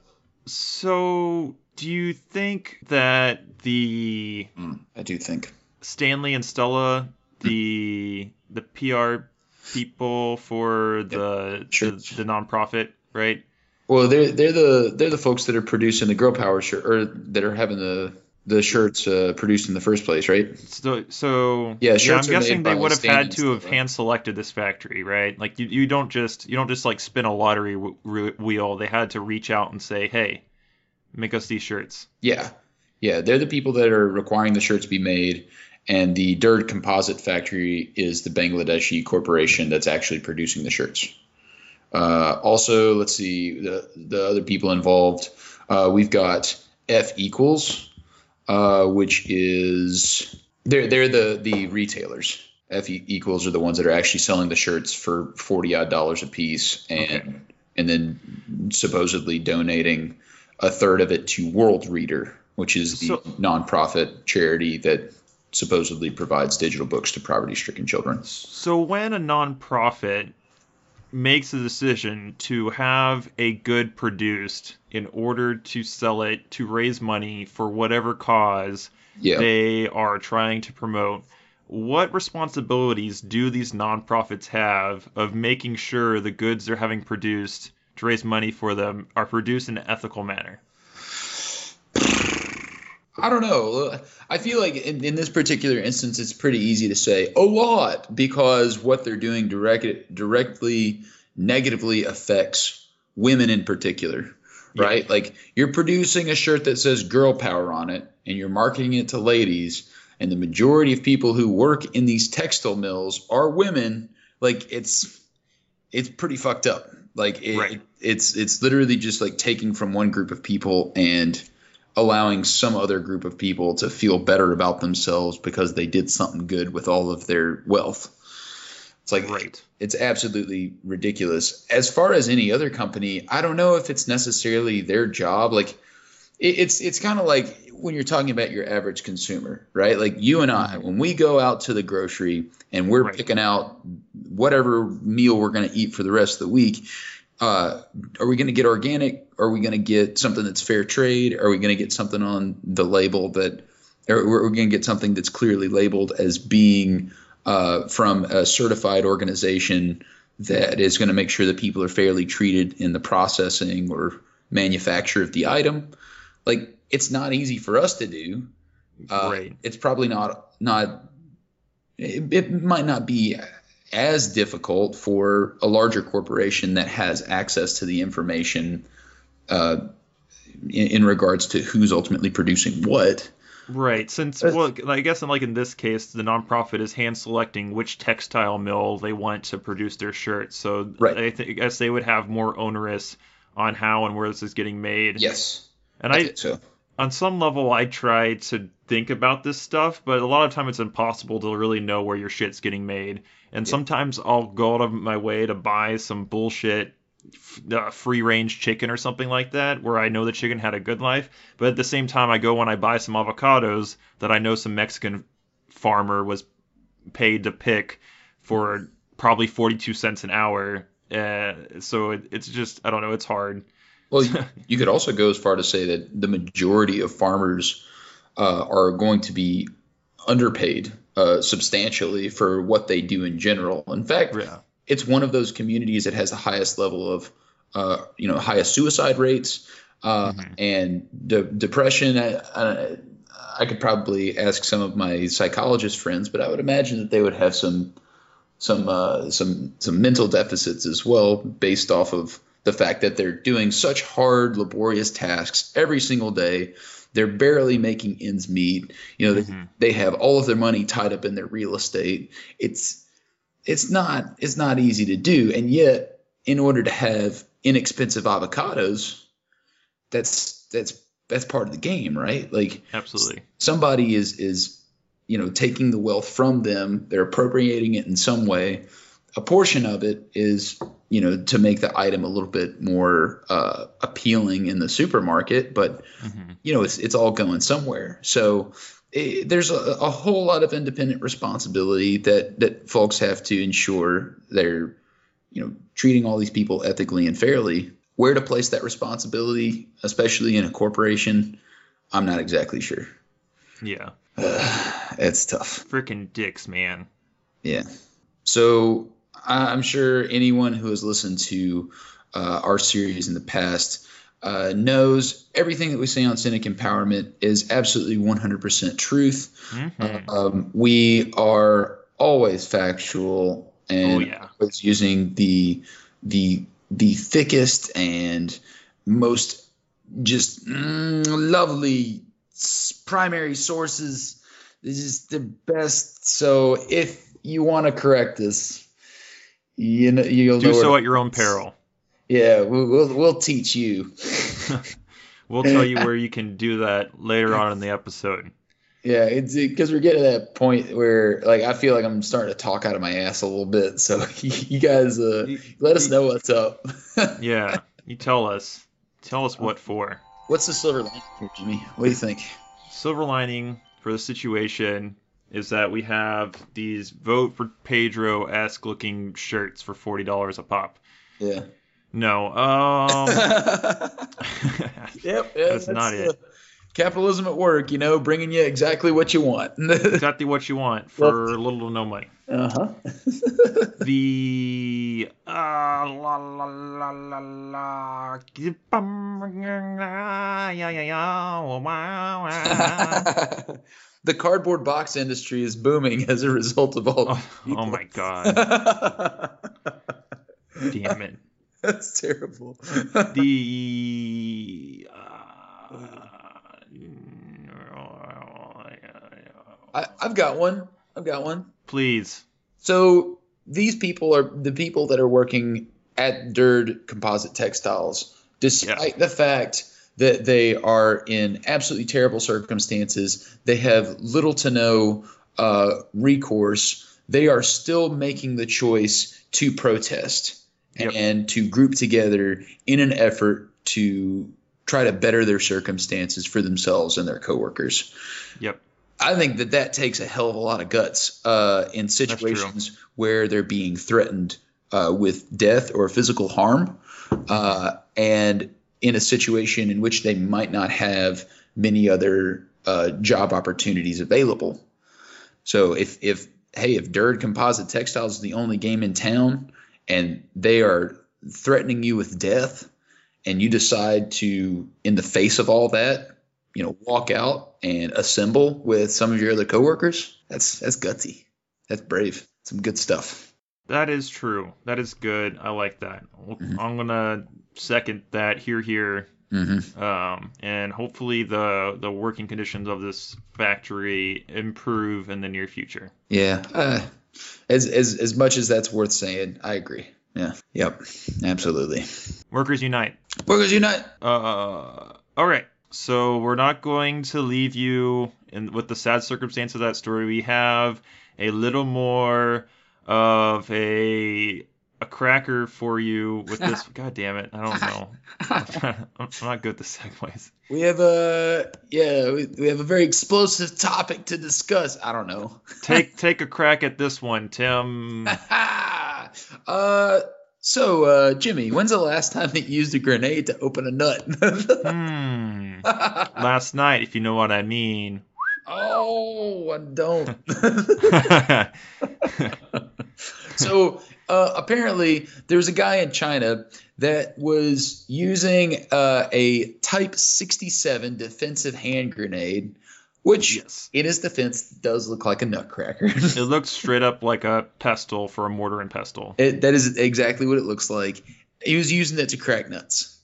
B: so do you think that the
C: Mm, I do think.
B: Stanley and Stella, the the PR people for the
C: Sure.
B: the, the nonprofit, right?
C: Well, they're they're the they're the folks that are producing the girl power shirt or that are having the the shirts uh, produced in the first place, right?
B: So, so
C: Yeah,
B: I'm
C: are made
B: guessing they would have had to have hand selected this factory, right? Like you, you don't just you don't just like spin a lottery w- wheel. They had to reach out and say, "Hey, make us these shirts."
C: Yeah, yeah, they're the people that are requiring the shirts be made, and the Dird Composite Factory is the Bangladeshi corporation that's actually producing the shirts. Uh, also, let's see the the other people involved. Uh, we've got F equals, uh, which is they're they're the the retailers. F equals are the ones that are actually selling the shirts for forty odd dollars a piece, and
B: Okay.
C: and then supposedly donating a third of it to Worldreader, which is the
B: So-
C: nonprofit charity that supposedly provides digital books to poverty-stricken children.
B: So when a nonprofit makes a decision to have a good produced in order to sell it to raise money for whatever cause
C: Yeah.
B: they are trying to promote, what responsibilities do these nonprofits have of making sure the goods they're having produced to raise money for them are produced in an ethical manner?
C: I don't know. I feel like in, in this particular instance, it's pretty easy to say a lot because what they're doing direct, directly negatively affects women in particular, right? Like you're producing a shirt that says girl power on it and you're marketing it to ladies, and the majority of people who work in these textile mills are women. Like it's it's pretty fucked up. Like it,
B: Right.
C: it's it's literally just like taking from one group of people and allowing some other group of people to feel better about themselves because they did something good with all of their wealth. It's like
B: Right.
C: it's absolutely ridiculous. As far as any other company, I don't know if it's necessarily their job. Like it, it's it's kind of like when you're talking about your average consumer, right? Like you and I, when we go out to the grocery and we're
B: Right.
C: picking out whatever meal we're going to eat for the rest of the week, uh, are we going to get organic? Are we going to get something that's fair trade? Are we going to get something on the label that, or we're going to get something that's clearly labeled as being uh, from a certified organization that is going to make sure that people are fairly treated in the processing or manufacture of the item? Like, it's not easy for us to do. Uh,
B: Right.
C: It's probably not not. It, it might not be as difficult for a larger corporation that has access to the information uh, in, in regards to who's ultimately producing what.
B: Right. Since
C: Uh,
B: well, I guess in like in this case, the nonprofit is hand selecting which textile mill they want to produce their shirts. So
C: Right.
B: I, th- I guess they would have more onerous on how and where this is getting made.
C: Yes,
B: And
C: I
B: I,
C: think so.
B: on some level, I try to think about this stuff, but a lot of time it's impossible to really know where your shit's getting made. And sometimes I'll go out of my way to buy some bullshit uh, free range chicken or something like that, where I know the chicken had a good life. But at the same time, I go when I buy some avocados that I know some Mexican farmer was paid to pick for probably 42 cents an hour. Uh, so it, it's just, I don't know, it's hard.
C: Well, you, [LAUGHS] you could also go as far to say that the majority of farmers uh, are going to be underpaid uh, substantially for what they do in general. In fact,
B: Yeah.
C: it's one of those communities that has the highest level of, uh, you know, highest suicide rates uh, and de- depression. I, I, I could probably ask some of my psychologist friends, but I would imagine that they would have some some uh, some some mental deficits as well, based off of the fact that they're doing such hard, laborious tasks every single day. They're barely making ends meet. You know,
B: Mhm.
C: they, they have all of their money tied up in their real estate. It's it's not it's not easy to do, and yet in order to have inexpensive avocados, that's that's that's part of the game, right? Like
B: Absolutely.
C: somebody is is you know taking the wealth from them they're appropriating it in some way a portion of it is you know to make the item a little bit more uh, appealing in the supermarket but
B: Mhm.
C: you know it's it's all going somewhere so eh, there's a, a whole lot of independent responsibility that that folks have to ensure they're you know treating all these people ethically and fairly where to place that responsibility especially in a corporation i'm not exactly sure
B: Yeah. [SIGHS]
C: it's tough.
B: Freaking dicks, man.
C: Yeah. So I'm sure anyone who has listened to uh, our series in the past uh, knows everything that we say on Cynic Empowerment is absolutely 100% truth.
B: Mhm.
C: Um, we are always factual and
B: Oh, yeah.
C: always using the the the thickest and most just mm, lovely primary sources. This is the best. So if you want to correct us, you know you'll
B: Do so at your own peril.
C: Yeah, we'll, we'll we'll teach you. [LAUGHS]
B: We'll tell you [LAUGHS] where you can do that later on in the episode.
C: Yeah, it's because we're getting to that point where like I feel like I'm starting to talk out of my ass a little bit. So [LAUGHS] you guys, uh,
B: You-
C: let us know what's up.
B: Yeah, you tell us. Tell us what for.
C: What's the silver lining Jimmy? What do you think?
B: Silver lining for the situation is that we have these vote for Pedro esque looking shirts for forty dollars a pop.
C: Yeah.
B: No, um, [LAUGHS] [LAUGHS]
C: yep. Yeah,
B: That's not it.
C: uh, capitalism at work, you know, bringing you exactly what you want. [LAUGHS]
B: exactly what you want for little to no money.
C: uh huh.
B: The uh, la la la la la yeah yeah yeah wow.
C: The cardboard box industry is booming [LAUGHS] as a result of all.
B: Oh, oh my god, [LAUGHS] damn it.
C: That's terrible.
B: The [LAUGHS] uh,
C: I, I've got one. I've got one.
B: please.
C: So these people are the people that are working at Dird Composite Textiles, despite the fact that they are in absolutely terrible circumstances. They have little to no uh, recourse. They are still making the choice to protest
B: Yep.
C: and to group together in an effort to try to better their circumstances for themselves and their coworkers.
B: Yep.
C: I think that that takes a hell of a lot of guts uh, in situations where they're being threatened uh, with death or physical harm, uh, and in a situation in which they might not have many other uh, job opportunities available. So if if hey if Dird Composite Textiles is the only game in town and they are threatening you with death, and you decide to in the face of all that you know, walk out and assemble with some of your other coworkers, that's that's gutsy. That's brave. Some good stuff.
B: That is true. That is good. I like that.
C: Mhm.
B: I'm gonna second that. Hear, hear.
C: Mm-hmm.
B: Um, and hopefully the the working conditions of this factory improve in the near future.
C: Yeah. Uh, as as as much as that's worth saying, I agree. Yeah. Yep. Absolutely.
B: Workers unite.
C: Workers unite.
B: Uh, all right. So we're not going to leave you in with the sad circumstance of that story. We have a little more of a a cracker for you with this. [LAUGHS] God damn it! I don't know. I'm, [LAUGHS] trying- I'm not good at the segues.
C: We have a yeah. We, we have a very explosive topic to discuss. I don't know.
B: Take [LAUGHS] take a crack at this one, Tim.
C: uh. So, uh, Jimmy, when's the last time that you used a grenade to open a nut?
B: Hmm. Last night, if you know what I mean.
C: oh, I don't. [LAUGHS] so uh, apparently there's a guy in china that was using uh, a type 67 defensive hand grenade which
B: yes.
C: in his defense does look like a nutcracker [LAUGHS]
B: It looks straight up like a pestle for a mortar and pestle.
C: it, that is exactly what it looks like He was using it to crack nuts.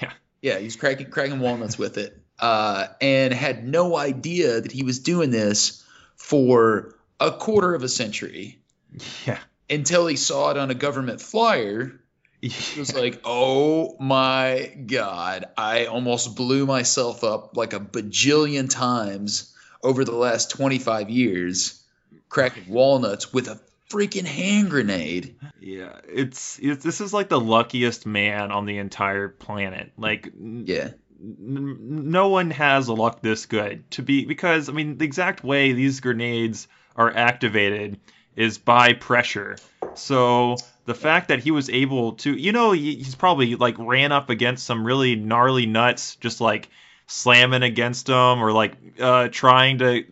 B: Yeah.
C: Yeah, he was cracking cracking walnuts with it, uh, and had no idea that he was doing this for a quarter of a century [LAUGHS]
B: Yeah.
C: until he saw it on a government flyer. [LAUGHS] he was like, oh my god, I almost blew myself up like a bajillion times over the last 25 years cracking walnuts with a freaking hand grenade.
B: Yeah, it's, it's this is like the luckiest man on the entire planet. Like,
C: Yeah.
B: n- no one has a luck this good to be because I mean the exact way these grenades are activated is by pressure. So the fact that he was able to, you know, he's probably like ran up against some really gnarly nuts, just like slamming against them or like uh, trying to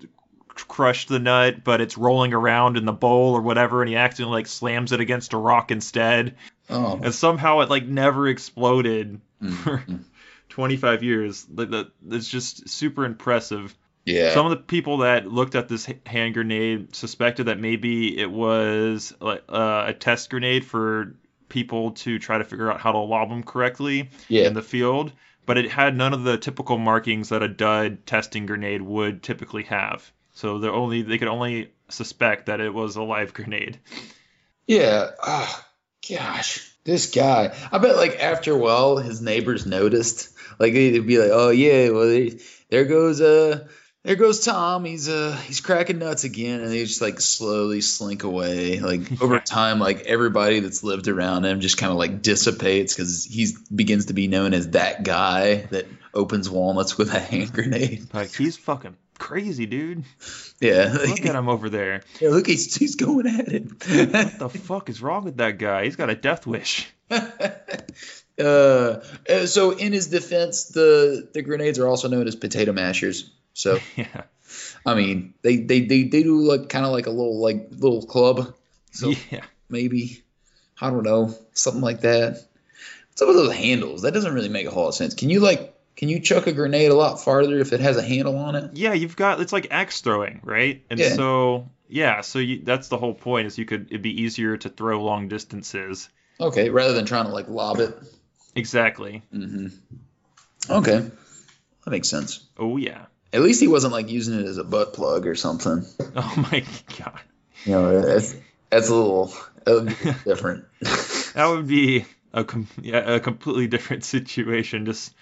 B: crush the nut, but it's rolling around in the bowl or whatever, and he accidentally like slams it against a rock instead,
C: Oh.
B: and somehow it like never exploded for
C: Mhm. [LAUGHS]
B: 25 years. Like that, it's just super impressive.
C: Yeah.
B: Some of the people that looked at this hand grenade suspected that maybe it was like uh, a test grenade for people to try to figure out how to lob them correctly
C: yeah.
B: in the field, but it had none of the typical markings that a dud testing grenade would typically have. So they only they could only suspect that it was a live [LAUGHS] grenade.
C: Yeah. Oh, gosh. This guy. I bet like after a while his neighbors noticed. Like they'd be like, "Oh yeah, well there, there goes uh there goes Tom. He's uh he's cracking nuts again." And they just like slowly slink away. Like [LAUGHS] over time like everybody that's lived around him just kind of like dissipates cuz he begins to be known as that guy that opens walnuts with a hand [LAUGHS] grenade.
B: Like he's fucking crazy, dude.
C: Yeah.
B: Look at him over there.
C: Yeah, look, he's, he's going at it.
B: What the fuck is wrong with that guy? He's got a death wish. [LAUGHS]
C: uh, uh, so in his defense, the the grenades are also known as potato mashers. So [LAUGHS]
B: yeah.
C: I mean, they they they, they do like kind of like a little like little club. So
B: yeah.
C: maybe I don't know something like that. What's up with those handles? That doesn't really make a whole lot of sense. Can you like can you chuck a grenade a lot farther if it has a handle on it?
B: Yeah, you've got it's like axe throwing, right? And
C: Yeah.
B: so yeah, so you, that's the whole point is you could it'd be easier to throw long distances.
C: Okay, rather than trying to like lob it.
B: Exactly.
C: Mm-hmm. Okay, that makes sense.
B: Oh yeah.
C: At least he wasn't like using it as a butt plug or something. [LAUGHS]
B: Oh my god.
C: You know, that's that's a little, little [LAUGHS] different.
B: That would be a com- yeah, a completely different situation. Just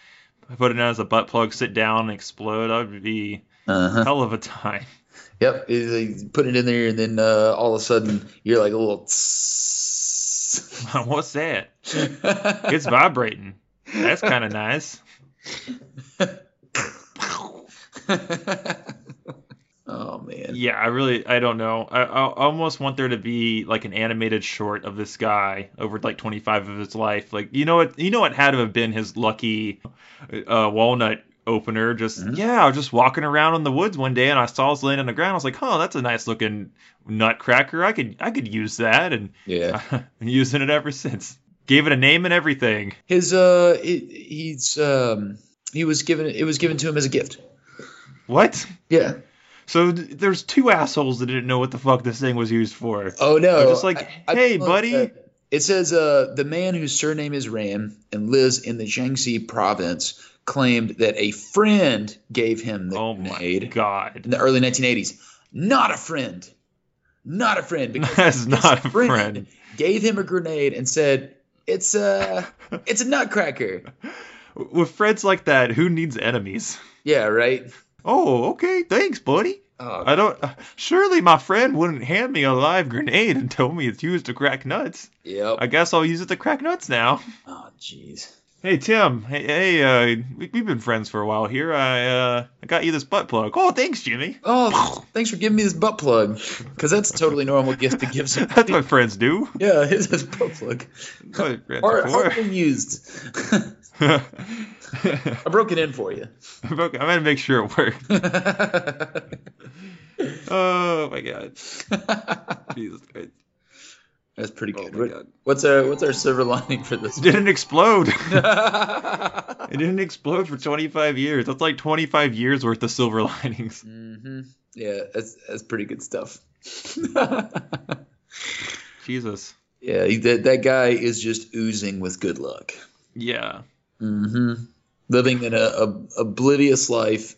B: put it in as a butt plug, sit down, and explode. That would be
C: Uh-huh.
B: a hell of a time.
C: Yep, put it in there, and then uh, all of a sudden you're like a little. tss. [LAUGHS]
B: What's that? It's vibrating. That's kind of nice. [LAUGHS]
C: oh man.
B: Yeah, I really, I don't know. I, I almost want there to be like an animated short of this guy over like 25 of his life. Like, you know what? You know what had to have been his lucky uh, walnut opener? Just
C: Mhm.
B: yeah, I was just walking around in the woods one day and I saw this laying on the ground. I was like, oh, that's a nice looking nutcracker. I could, I could use that, and
C: Yeah. [LAUGHS]
B: I've been using it ever since. Gave it a name and everything.
C: His uh, he, he's um, he was given it was given to him as a gift.
B: What?
C: Yeah.
B: So th- there's two assholes that didn't know what the fuck this thing was used for.
C: Oh no!
B: They're just like,
C: I- I
B: hey,
C: don't
B: buddy.
C: It says uh, the man whose surname is Ram and lives in the Jiangxi province claimed that a friend gave him the
B: Oh my
C: grenade
B: god.
C: in the early 1980s. Not a friend. Not a friend. [LAUGHS] Because
B: That's not a friend.
C: Gave him a grenade and said, "It's a, it's a nutcracker." [LAUGHS]
B: With friends like that, who needs enemies?
C: Yeah, right.
B: Oh, okay, thanks, buddy.
C: Oh,
B: I don't. Uh, surely my friend wouldn't hand me a live grenade and tell me it's used to crack nuts.
C: yep.
B: I guess I'll use it to crack nuts now.
C: oh, jeez.
B: Hey Tim. Hey, hey uh, we, we've been friends for a while here. I uh, I got you this butt plug. Oh, thanks, Jimmy.
C: Oh, thanks for giving me this butt plug, because that's a totally normal gift to give somebody. [LAUGHS] [LAUGHS]
B: That's what friends do.
C: Yeah, his is butt plug. Or hardly used. [LAUGHS] [LAUGHS] I broke it in for you.
B: I'm gonna make sure it works. [LAUGHS] Oh my god. [LAUGHS] Jesus Christ.
C: That's pretty
B: Oh
C: good.
B: my
C: What- what's our what's our silver lining for this?
B: It didn't explode.
C: mm-hmm.
B: It didn't explode for 25 years. That's like 25 years worth of silver linings.
C: Yeah, that's that's pretty good stuff.
B: Jesus.
C: Yeah, that that guy is just oozing with good luck.
B: Yeah.
C: hmm Living in a, a oblivious life,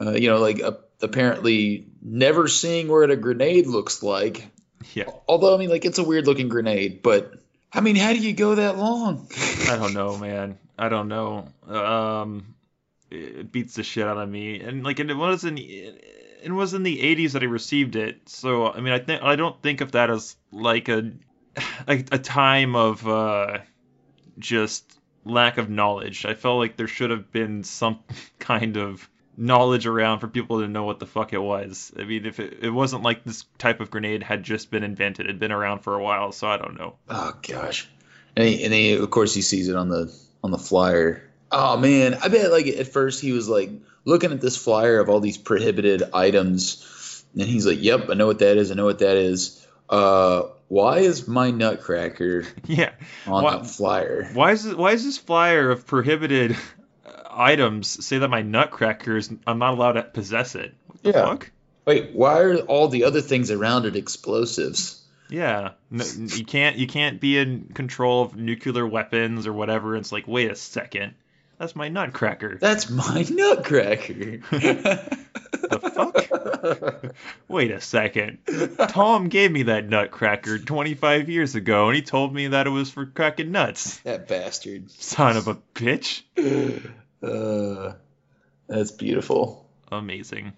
C: uh, you know, like a, apparently never seeing what a grenade looks like.
B: Yeah.
C: Although I mean, like it's a weird looking grenade, but I mean, how do you go that long? [LAUGHS]
B: I don't know, man. I don't know. Um, it beats the shit out of me, and like it was in it was in the '80s that I received it. So I mean, I think I don't think of that as like a [SIGHS] a, a time of uh, just lack of knowledge. I felt like there should have been some [LAUGHS] kind of knowledge around for people to know what the fuck it was. I mean, if it, it wasn't like this type of grenade had just been invented, it'd been around for a while, so I don't know.
C: Oh gosh, and he, and he, of course he sees it on the on the flyer. Oh man, I bet like at first he was like looking at this flyer of all these prohibited items, and he's like, "Yep, I know what that is. I know what that is." Uh, why is my nutcracker [LAUGHS]
B: Yeah.
C: on
B: Why-
C: that flyer?
B: Why is it, why is this flyer of prohibited uh, items say that my nutcracker is I'm not allowed to possess it? What the
C: Yeah.
B: fuck?
C: Wait, why are all the other things around it explosives?
B: Yeah, no, you can't you can't be in control of nuclear weapons or whatever. It's like, wait a second, that's my nutcracker.
C: That's my nutcracker.
B: The fuck? Wait a second. Tom gave me that nutcracker 25 years ago, and he told me that it was for cracking nuts.
C: that bastard.
B: Son of a bitch.
C: Uh, that's beautiful.
B: Amazing.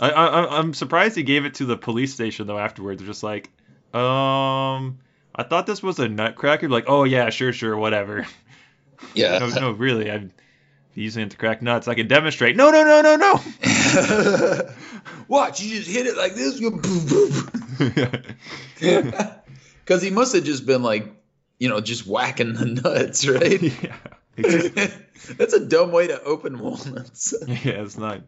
B: I, I I'm surprised he gave it to the police station though. Afterwards, They're just like, um, I thought this was a nutcracker. Like, oh yeah, sure, sure, whatever.
C: Yeah.
B: no, no, really, I'm using it to crack nuts. I can demonstrate. No, no, no, no, no. [LAUGHS]
C: Watch, you just hit it like this. you Because [LAUGHS] [LAUGHS] he must have just been like, you know, just whacking the nuts, right?
B: yeah. Exactly.
C: That's a dumb way to open walnuts.
B: Yeah, it's not.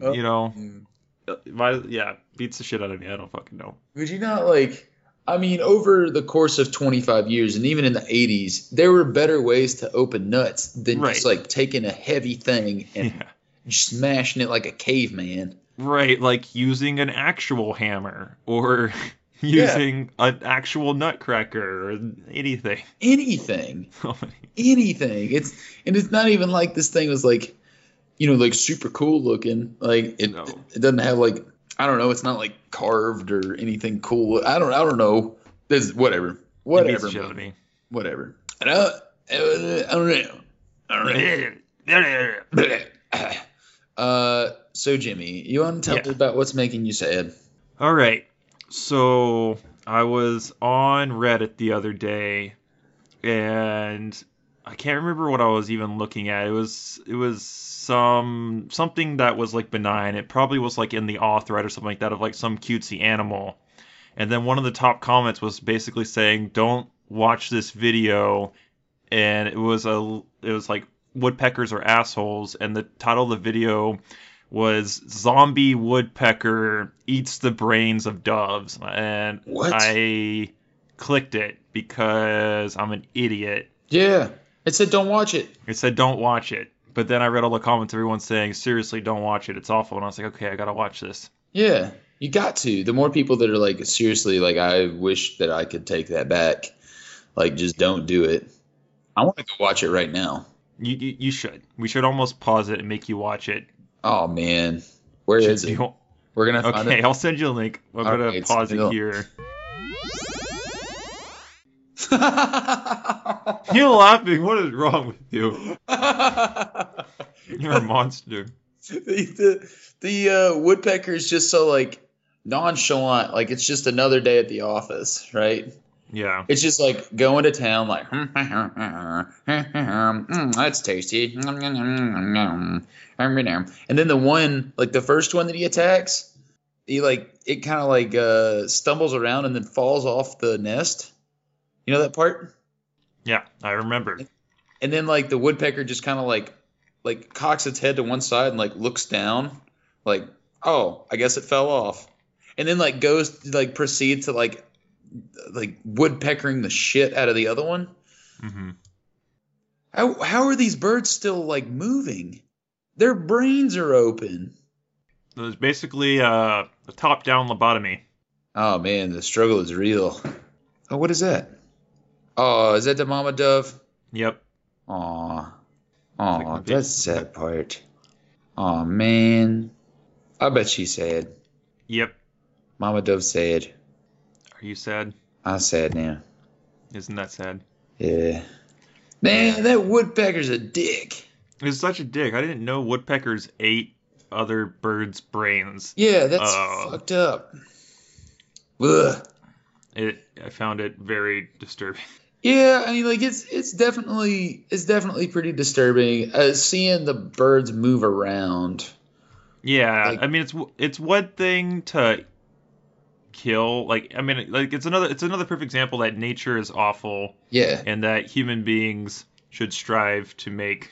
C: Oh.
B: You know, mm. uh, my yeah beats the shit out of me. I don't fucking know.
C: Would you not like? I mean, over the course of 25 years, and even in the 80s, there were better ways to open nuts than just like taking a heavy thing and
B: Yeah.
C: smashing it like a caveman.
B: Right, like using an actual hammer or [LAUGHS] using an actual nutcracker or anything.
C: Anything. [LAUGHS]
B: So
C: anything. It's and it's not even like this thing was like, you know, like super cool looking. Like it,
B: No.
C: it doesn't have like I don't know. It's not like carved or anything cool. I don't I don't know. This whatever whatever
B: the shit out of me.
C: whatever. And I, I don't know. I don't know. [LAUGHS] Uh, so Jimmy, you want to tell
B: Yeah.
C: me about what's making you sad?
B: All right. So I was on Reddit the other day, and I can't remember what I was even looking at. It was it was some something that was like benign. It probably was like in the auth thread or something like that of like some cutesy animal. And then one of the top comments was basically saying, "Don't watch this video." And it was a it was like woodpeckers are assholes, and the title of the video was zombie woodpecker eats the brains of doves and
C: What?
B: i clicked it because i'm an idiot
C: Yeah, it said don't watch it.
B: it said don't watch it but then i read all the comments everyone saying seriously don't watch it it's awful and i was like okay i gotta watch this
C: Yeah, you got to. The more people that are like seriously, like I wish that I could take that back. Like just don't do it. I want to go watch it right now.
B: you, you, you should we should almost pause it and make you watch it
C: Oh man, where is
B: Should
C: it?
B: be-
C: We're gonna [LAUGHS] find
B: okay
C: it.
B: i'll send you a link i'm gonna
C: right,
B: pause
C: it
B: it here [LAUGHS] you're laughing what is wrong with you [LAUGHS] you're a monster
C: the the, the uh, woodpecker is just so like nonchalant. Like it's just another day at the office, right?
B: yeah
C: It's just like going to town, like "Mm, that's tasty. And then the one, like the first one that he attacks, he like it kind of like uh, stumbles around and then falls off the nest. You know that part?
B: Yeah, I remember.
C: And then like the woodpecker just kind of like like cocks its head to one side and like looks down, like oh, I guess it fell off. And then like goes like proceeds to like like woodpeckering the shit out of the other one.
B: Mm-hmm.
C: How how are these birds still like moving? Their brains are open.
B: It was basically uh, a top-down lobotomy.
C: Oh man, the struggle is real. Oh, what is that? Oh, is that the mama dove?
B: Yep.
C: Aw. Aw, that's the sad part. Aw, man. I bet she's sad.
B: Yep.
C: Mama dove sad.
B: Are you sad?
C: I'm sad now.
B: Isn't that sad?
C: Yeah. Man, that woodpecker's a dick.
B: It's such a dick. I didn't know woodpeckers ate other birds' brains.
C: Yeah, that's
B: Oh.
C: fucked up. Ugh.
B: It. I found it very disturbing.
C: Yeah, I mean, like it's it's definitely it's definitely pretty disturbing. Uh, seeing the birds move around.
B: Yeah,
C: Like-
B: I mean it's it's one thing to kill. Like I mean, like it's another it's another perfect example that nature is awful
C: Yeah,
B: and that human beings should strive to make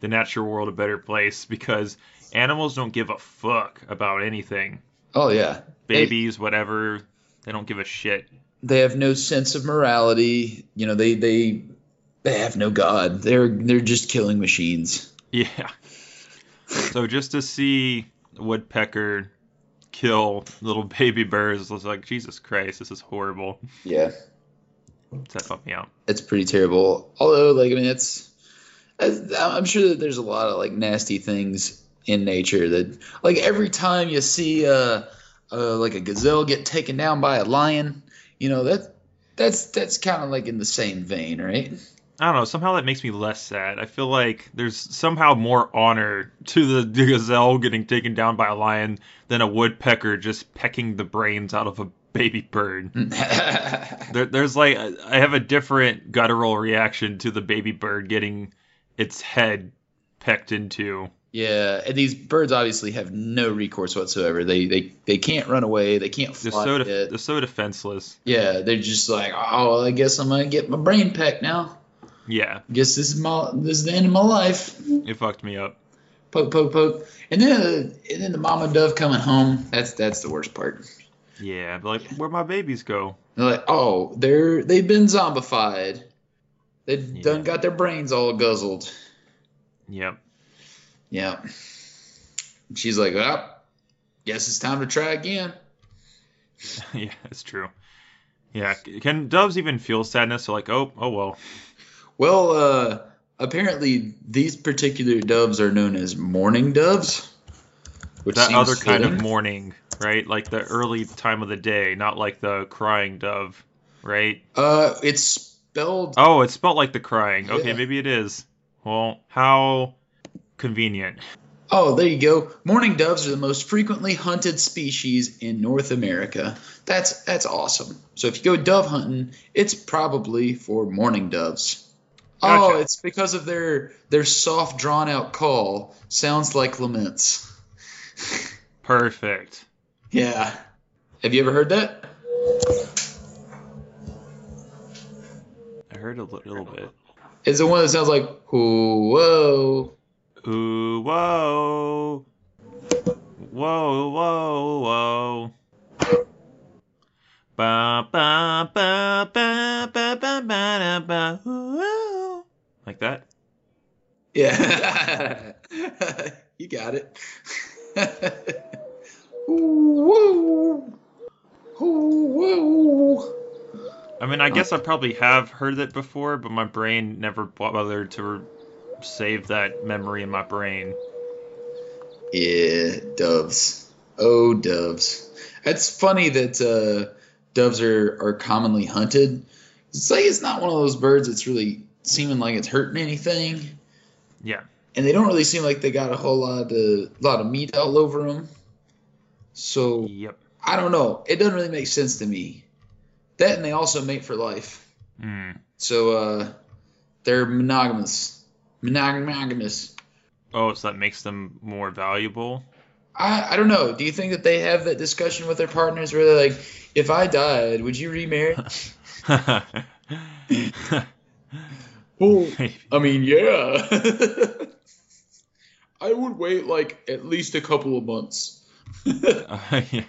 B: the natural world a better place because animals don't give a fuck about anything.
C: oh yeah.
B: Babies, whatever, they don't give a shit.
C: They have no sense of morality. You know, they they they have no god. They're they're just killing machines.
B: Yeah. so just to see a woodpecker kill little baby birds was like Jesus Christ, this is horrible.
C: Yeah,
B: That fucked me out.
C: it's pretty terrible. Although, like, I mean, it's it's- I'm sure that there's a lot of like nasty things in nature that, like, every time you see uh, uh like a gazelle get taken down by a lion, you know that that's that's kind of like in the same vein, right?
B: I don't know. Somehow that makes me less sad. I feel like there's somehow more honor to the [LAUGHS] gazelle getting taken down by a lion than a woodpecker just pecking the brains out of a baby bird. [LAUGHS] There, there's like I have a different guttural reaction to the baby bird getting its head pecked into.
C: Yeah, and these birds obviously have no recourse whatsoever. They they they can't run away. They can't
B: They're
C: fly.
B: so
C: yet.
B: def- they're so defenseless.
C: Yeah, they're just like, oh, I guess I'm gonna get my brain pecked now.
B: Yeah,
C: Guess this is my this is the end of my life.
B: it fucked me up.
C: Poke, poke, poke, and then and then the mama dove coming home. That's that's the worst part.
B: Yeah, like where my babies go?
C: They're like, oh, they're they've been zombified. They have
B: Yeah.
C: done got their brains all guzzled.
B: Yep.
C: Yeah. She's like, well, guess it's time to try again. [LAUGHS]
B: yeah, it's true. Yeah, can doves even feel sadness? Or like, oh, oh well.
C: Well, uh, apparently these particular doves are known as mourning doves. Which
B: that other kind of
C: fitting.
B: morning, right? Like the early time of the day, not like the crying dove, right?
C: Uh, it's spelled.
B: Oh, it's spelled like the crying. Okay,
C: Yeah.
B: maybe it is. Well, how convenient.
C: Oh, there you go. Mourning doves are the most frequently hunted species in North America. That's that's awesome. So if you go dove hunting, it's probably for mourning doves. Oh, it's because of their their soft, drawn out call. Sounds like laments.
B: Perfect.
C: Yeah. Have you ever heard that?
B: I heard a little bit.
C: Is it one that sounds like whoa?
B: Ooh, whoa. Whoa, whoa, whoa. Ba ba ba ba ba ba ba ba. Ooh. Like that?
C: Yeah. [LAUGHS] you got it. [LAUGHS] Woo. Woo.
B: I mean, I guess I probably have heard it before, but my brain never bothered to re- save that memory in my brain.
C: Yeah, doves. Oh, doves. It's funny that uh, doves are, are commonly hunted. It's like it's not one of those birds that's really seeming like it's hurting anything,
B: Yeah.
C: and they don't really seem like they got a whole lot of lot of meat all over them. So
B: Yep.
C: I don't know. It doesn't really make sense to me. That and they also mate for life.
B: Mm.
C: So uh, they're monogamous. Monogamous.
B: Oh, so that makes them more valuable?
C: I, I don't know. Do you think that they have that discussion with their partners where they're like, if I died, would you remarry? [LAUGHS] well, I mean, yeah. [LAUGHS] I would wait like at least a couple of months.
B: Uh, [LAUGHS] yeah.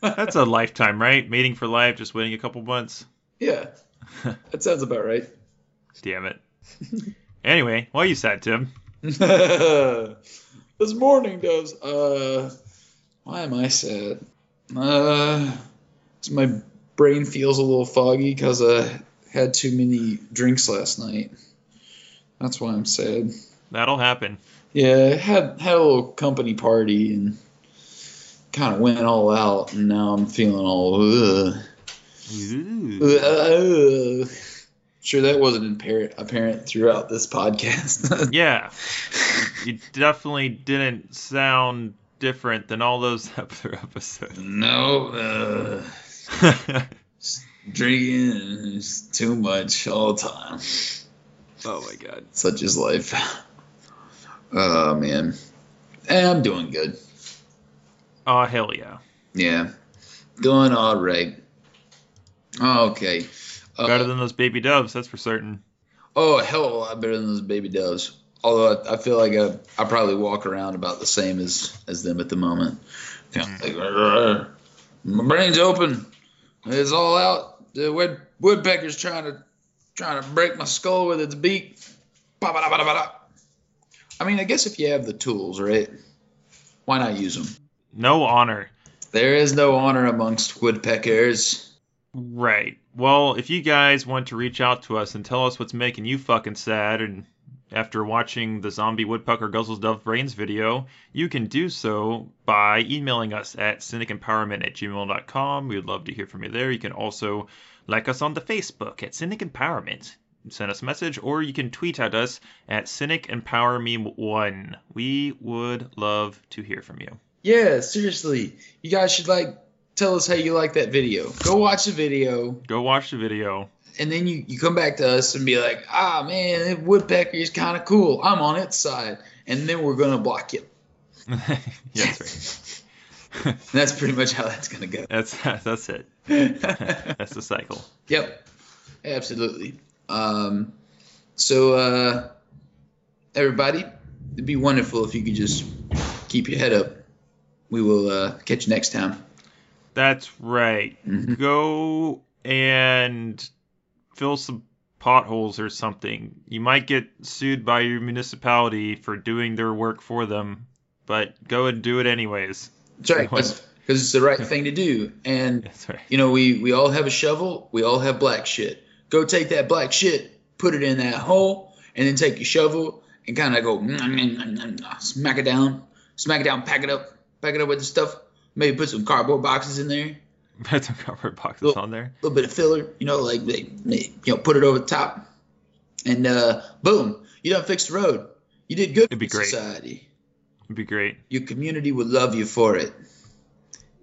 B: That's a lifetime, right? Mating for life, just waiting a couple months.
C: yeah, that sounds about right.
B: Damn it. Anyway, why are you sad, Tim? [LAUGHS]
C: this morning does. Uh, why am I sad? Uh, my brain feels a little foggy because I had too many drinks last night. That's why I'm sad.
B: That'll happen.
C: Yeah, I had had a little company party and kind of went all out, and now I'm feeling all. Ugh. Sure, that wasn't apparent apparent throughout this podcast. [LAUGHS]
B: Yeah, you definitely didn't sound different than all those [LAUGHS] other episodes.
C: no, uh, [LAUGHS] drinking is too much all the time.
B: oh my god.
C: Such is life. Oh man, Eh, I'm doing good.
B: Oh hell yeah.
C: Yeah, doing all right. Okay. Uh,
B: Better than those baby doves, that's for certain.
C: Oh, a hell of a lot better than those baby doves. Although I, I feel like I, I probably walk around about the same as, as them at the moment. Like, "Rrr, my brain's open. It's all out. The wood, woodpecker's trying to trying to break my skull with its beak. I mean, I guess if you have the tools, right? Why not use them?
B: No honor.
C: There is no honor amongst woodpeckers.
B: Right. Well, if you guys want to reach out to us and tell us what's making you fucking sad, and after watching the zombie woodpecker guzzles dove brains video, you can do so by emailing us at cynicempowerment at gmail.com. We would love to hear from you there. You can also like us on the Facebook at Cynic Empowerment. Send us a message, or you can tweet at us at Cynic Empower Me One. We would love to hear from you.
C: Yeah, seriously. You guys should like tell us how you like that video. Go watch the video.
B: Go watch the video.
C: and then you, you come back to us and be like, ah man, that woodpecker is kind of cool. I'm on its side, and then we're gonna block you. [LAUGHS]
B: that's right. [LAUGHS]
C: That's pretty much how that's gonna go.
B: That's [LAUGHS] that's it. That's the cycle.
C: yep, absolutely. Um, so uh, everybody, it'd be wonderful if you could just keep your head up. We will uh, catch you next time.
B: That's right.
C: Mhm.
B: Go and fill some potholes or something. You might get sued by your municipality for doing their work for them, but go and do it anyways.
C: That's right, because [LAUGHS] it's the right thing to do. And [LAUGHS]
B: right.
C: You know, we, we all have a shovel. We all have black shit. Go take that black shit, put it in that hole, and then take your shovel and kind of go mm, mm, mm, smack it down, smack it down, pack it up, pack it up with the stuff. Maybe put some cardboard boxes in there, [LAUGHS]
B: Put some cardboard boxes
C: Look.
B: on there.
C: A little bit of filler. You know, like they, they, you know, put it over the top, and uh, boom, you done fixed the road. You did good
B: It'd be
C: for
B: great.
C: society.
B: It'd be great.
C: Your community would love you for it.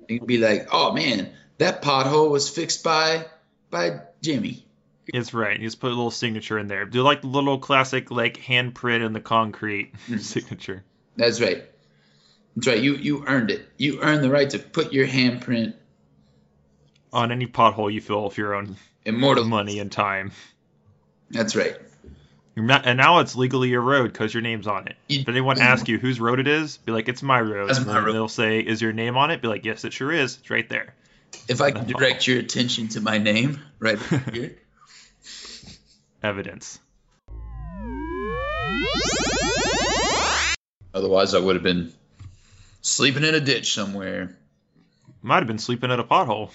C: You'd be like, oh man, that pothole was fixed by by Jimmy.
B: It's right. You just put a little signature in there. Do like the little classic like handprint in the concrete [LAUGHS] signature.
C: That's right. That's right. You you earned it. You earned the right to put your handprint
B: On any pothole you fill with your own
C: immortal.
B: money and time.
C: That's right.
B: You're not- And now it's legally your road because your name's on it.
C: You-
B: If anyone asks you whose road it is, be like, it's my road.
C: That's
B: And
C: my road.
B: They'll say, is your name on it? Be like, yes, it sure is. It's right there.
C: If I can direct your attention to my name right [LAUGHS] here.
B: Evidence.
C: Otherwise, I would have been sleeping in a ditch somewhere.
B: Might have been sleeping at a pothole.